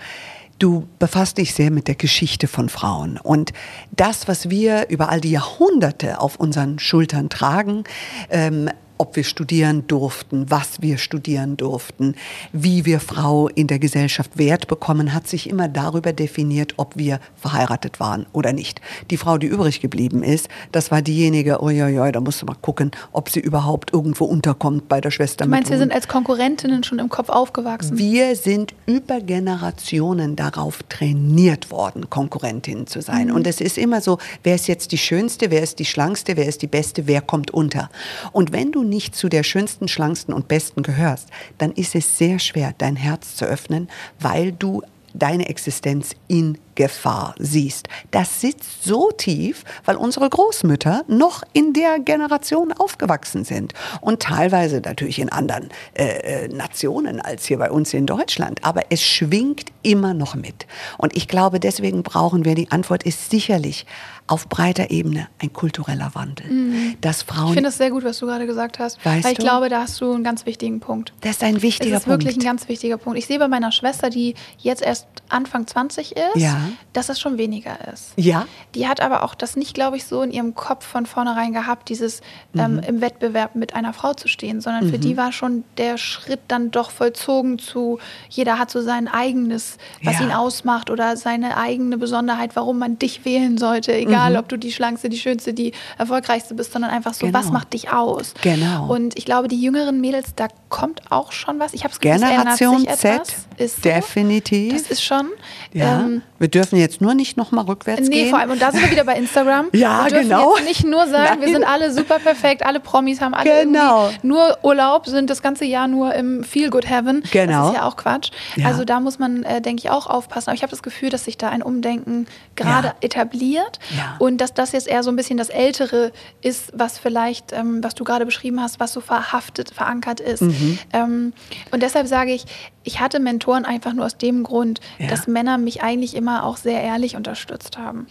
[SPEAKER 1] du befasst dich sehr mit der Geschichte von Frauen. Und das, was wir über all die Jahrhunderte auf unseren Schultern tragen, ähm, ob wir studieren durften, was wir studieren durften, wie wir Frau in der Gesellschaft Wert bekommen, hat sich immer darüber definiert, ob wir verheiratet waren oder nicht. Die Frau, die übrig geblieben ist, das war diejenige, oh ja, da musst du mal gucken, ob sie überhaupt irgendwo unterkommt bei der Schwester.
[SPEAKER 3] Du meinst, wir sind als Konkurrentinnen schon im Kopf aufgewachsen?
[SPEAKER 1] Wir sind über Generationen darauf trainiert worden, Konkurrentinnen zu sein. Mhm. Und es ist immer so, wer ist jetzt die Schönste, wer ist die Schlankste, wer ist die Beste, wer kommt unter. Und wenn du nicht zu der schönsten, schlanksten und besten gehörst, dann ist es sehr schwer, dein Herz zu öffnen, weil du deine Existenz in Gefahr siehst. Das sitzt so tief, weil unsere Großmütter noch in der Generation aufgewachsen sind und teilweise natürlich in anderen äh, äh Nationen als hier bei uns in Deutschland. Aber es schwingt immer noch mit. Und ich glaube, deswegen brauchen wir, die Antwort ist sicherlich auf breiter Ebene ein kultureller Wandel. Mhm. Dass Frauen
[SPEAKER 3] ich finde es sehr gut, was du gerade gesagt hast. Weißt weil ich du? glaube, da hast du einen ganz wichtigen Punkt.
[SPEAKER 1] Das ist ein wichtiger Punkt. Das ist
[SPEAKER 3] wirklich ein ganz wichtiger Punkt. Ich sehe bei meiner Schwester, die jetzt erst Anfang 20 ist, ja. Dass das schon weniger ist.
[SPEAKER 1] Ja.
[SPEAKER 3] Die hat aber auch das nicht, glaube ich, so in ihrem Kopf von vornherein gehabt, dieses ähm, mhm. im Wettbewerb mit einer Frau zu stehen, sondern mhm. für die war schon der Schritt dann doch vollzogen zu, jeder hat so sein eigenes, was ja. ihn ausmacht oder seine eigene Besonderheit, warum man dich wählen sollte, egal mhm. ob du die schlankste, die schönste, die erfolgreichste bist, sondern einfach so, genau. was macht dich aus?
[SPEAKER 1] Genau.
[SPEAKER 3] Und ich glaube, die jüngeren Mädels, da kommt auch schon was. Ich habe es
[SPEAKER 1] Generation Z, ist so. definitiv.
[SPEAKER 3] Das ist schon.
[SPEAKER 1] Ja. Ähm, wir dürfen jetzt nur nicht noch mal rückwärts nee, gehen.
[SPEAKER 3] Nee, vor allem, und da sind wir wieder bei Instagram.
[SPEAKER 1] ja,
[SPEAKER 3] wir dürfen
[SPEAKER 1] genau.
[SPEAKER 3] Jetzt nicht nur sagen, Nein. wir sind alle super perfekt, alle Promis haben alle genau. nur Urlaub, sind das ganze Jahr nur im Feel Good Heaven.
[SPEAKER 1] Genau.
[SPEAKER 3] Das ist ja auch Quatsch. Ja. Also da muss man, äh, denke ich, auch aufpassen. Aber ich habe das Gefühl, dass sich da ein Umdenken gerade ja. etabliert. Ja. Und dass das jetzt eher so ein bisschen das Ältere ist, was vielleicht, ähm, was du gerade beschrieben hast, was so verhaftet, verankert ist. Mhm. Ähm, und deshalb sage ich, ich hatte Mentoren einfach nur aus dem Grund, ja. dass Männer mich eigentlich immer auch sehr ehrlich unterstützt haben.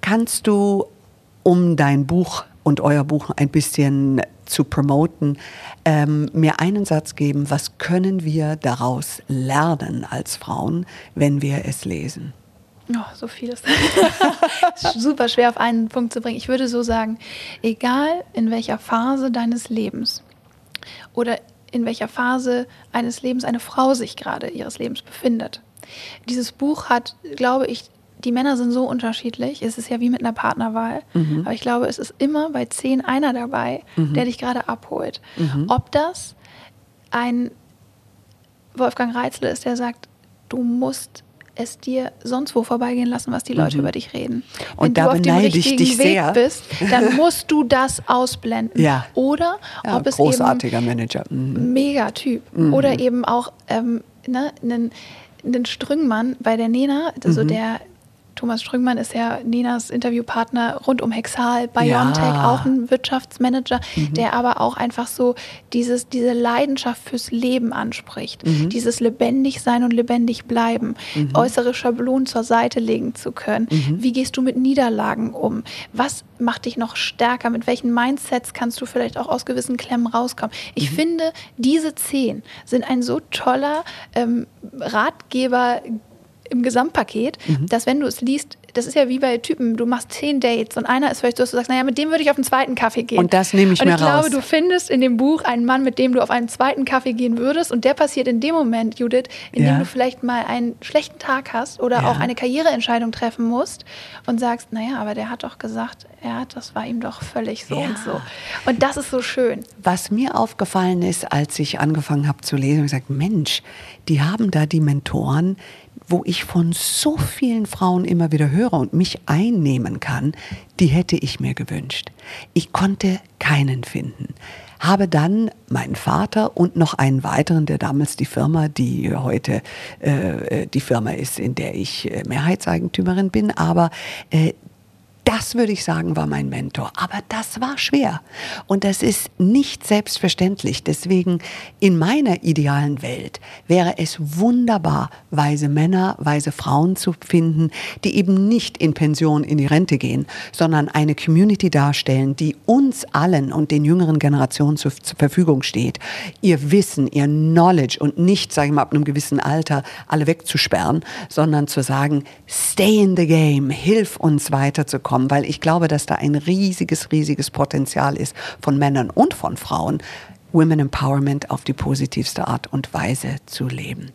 [SPEAKER 1] Kannst du, um dein Buch und euer Buch ein bisschen zu promoten, ähm, mir einen Satz geben, was können wir daraus lernen als Frauen, wenn wir es lesen?
[SPEAKER 3] Oh, so vieles. super schwer auf einen Punkt zu bringen. Ich würde so sagen, egal in welcher Phase deines Lebens oder in welcher Phase eines Lebens eine Frau sich gerade ihres Lebens befindet. Dieses Buch hat, glaube ich, die Männer sind so unterschiedlich. Es ist ja wie mit einer Partnerwahl. Mhm. Aber ich glaube, es ist immer bei zehn einer dabei, mhm. der dich gerade abholt. Mhm. Ob das ein Wolfgang Reitzle ist, der sagt, du musst es dir sonst wo vorbeigehen lassen, was die Leute mhm. über dich reden.
[SPEAKER 1] Und Wenn da du auf dem richtigen Weg sehr.
[SPEAKER 3] bist, dann musst du das ausblenden.
[SPEAKER 1] Ja.
[SPEAKER 3] Oder
[SPEAKER 1] ja, ob es großartiger eben Manager.
[SPEAKER 3] Mhm. Mega Typ. Mhm. Oder eben auch ähm, ne, einen, einen Strüngmann bei der Nena, also mhm. der Thomas Strüngmann ist ja Ninas Interviewpartner rund um Hexal, Biontech, ja. auch ein Wirtschaftsmanager, mhm. der aber auch einfach so dieses, diese Leidenschaft fürs Leben anspricht. Mhm. Dieses lebendig sein und lebendig bleiben, mhm. äußere Schablonen zur Seite legen zu können. Mhm. Wie gehst du mit Niederlagen um? Was macht dich noch stärker? Mit welchen Mindsets kannst du vielleicht auch aus gewissen Klemmen rauskommen? Ich mhm. finde, diese zehn sind ein so toller ähm, Ratgeber im Gesamtpaket, mhm. dass wenn du es liest, das ist ja wie bei Typen, du machst zehn Dates und einer ist vielleicht so, dass du sagst, naja, mit dem würde ich auf einen zweiten Kaffee gehen.
[SPEAKER 1] Und das nehme ich
[SPEAKER 3] und
[SPEAKER 1] mir
[SPEAKER 3] raus.
[SPEAKER 1] Und
[SPEAKER 3] ich glaube, du findest in dem Buch einen Mann, mit dem du auf einen zweiten Kaffee gehen würdest und der passiert in dem Moment, Judith, in ja. dem du vielleicht mal einen schlechten Tag hast oder ja. auch eine Karriereentscheidung treffen musst und sagst, naja, aber der hat doch gesagt, ja, das war ihm doch völlig so ja. und so. Und das ist so schön.
[SPEAKER 1] Was mir aufgefallen ist, als ich angefangen habe zu lesen, ich gesagt, Mensch, die haben da die Mentoren, wo ich von so vielen Frauen immer wieder höre und mich einnehmen kann, die hätte ich mir gewünscht. Ich konnte keinen finden. Habe dann meinen Vater und noch einen weiteren, der damals die Firma, die heute äh, die Firma ist, in der ich äh, Mehrheitseigentümerin bin, aber äh, das würde ich sagen, war mein Mentor. Aber das war schwer. Und das ist nicht selbstverständlich. Deswegen in meiner idealen Welt wäre es wunderbar, weise Männer, weise Frauen zu finden, die eben nicht in Pension in die Rente gehen, sondern eine Community darstellen, die uns allen und den jüngeren Generationen zur, zur Verfügung steht. Ihr Wissen, ihr Knowledge und nicht, sage ich mal, ab einem gewissen Alter alle wegzusperren, sondern zu sagen, stay in the game, hilf uns weiterzukommen bekommen, weil ich glaube, dass da ein riesiges, riesiges Potenzial ist von Männern und von Frauen, Women Empowerment auf die positivste Art und Weise zu leben.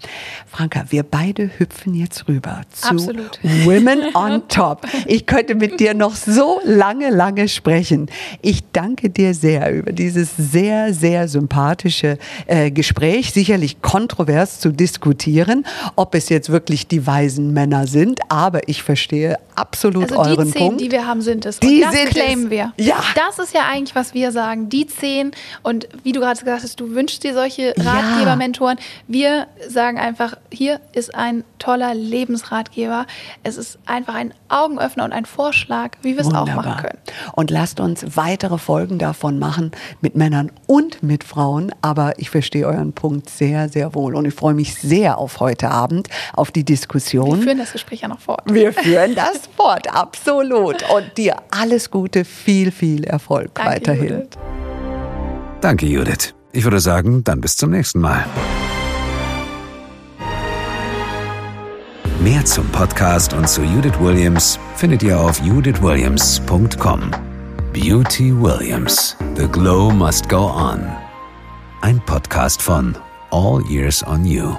[SPEAKER 1] Franka, wir beide hüpfen jetzt rüber zu
[SPEAKER 3] Absolut.
[SPEAKER 1] Women on Top. Ich könnte mit dir noch so lange, lange sprechen. Ich danke dir sehr über dieses sehr, sehr sympathische äh, Gespräch. Sicherlich kontrovers zu diskutieren, ob es jetzt wirklich die weisen Männer sind, aber ich verstehe absolut
[SPEAKER 3] Also die
[SPEAKER 1] euren
[SPEAKER 3] zehn,
[SPEAKER 1] Punkt.
[SPEAKER 3] die wir haben, sind es.
[SPEAKER 1] Die
[SPEAKER 3] und das
[SPEAKER 1] sind
[SPEAKER 3] claimen
[SPEAKER 1] es.
[SPEAKER 3] wir.
[SPEAKER 1] Ja.
[SPEAKER 3] Das ist ja eigentlich, was wir sagen. Die zehn. Und wie du gerade gesagt hast, du wünschst dir solche. Ratgeber, Mentoren. Wir sagen einfach, hier ist ein toller Lebensratgeber. Es ist einfach ein Augenöffner und ein Vorschlag, wie wir es auch machen können.
[SPEAKER 1] Und lasst uns weitere Folgen davon machen mit Männern und mit Frauen. Aber ich verstehe euren Punkt sehr, sehr wohl. Und ich freue mich sehr auf heute Abend, auf die
[SPEAKER 3] Wir
[SPEAKER 1] Diskussion.
[SPEAKER 3] führen das Gespräch ja noch fort.
[SPEAKER 1] Wir führen das fort, absolut. Und dir alles Gute, viel, viel Erfolg
[SPEAKER 3] Danke,
[SPEAKER 1] weiterhin.
[SPEAKER 3] Judith.
[SPEAKER 2] Danke, Judith. Ich würde sagen, dann bis zum nächsten Mal. Mehr zum Podcast und zu Judith Williams findet ihr auf judithwilliams.com. Beauty Williams. The Glow Must Go On. Ein Podcast von All Years on You.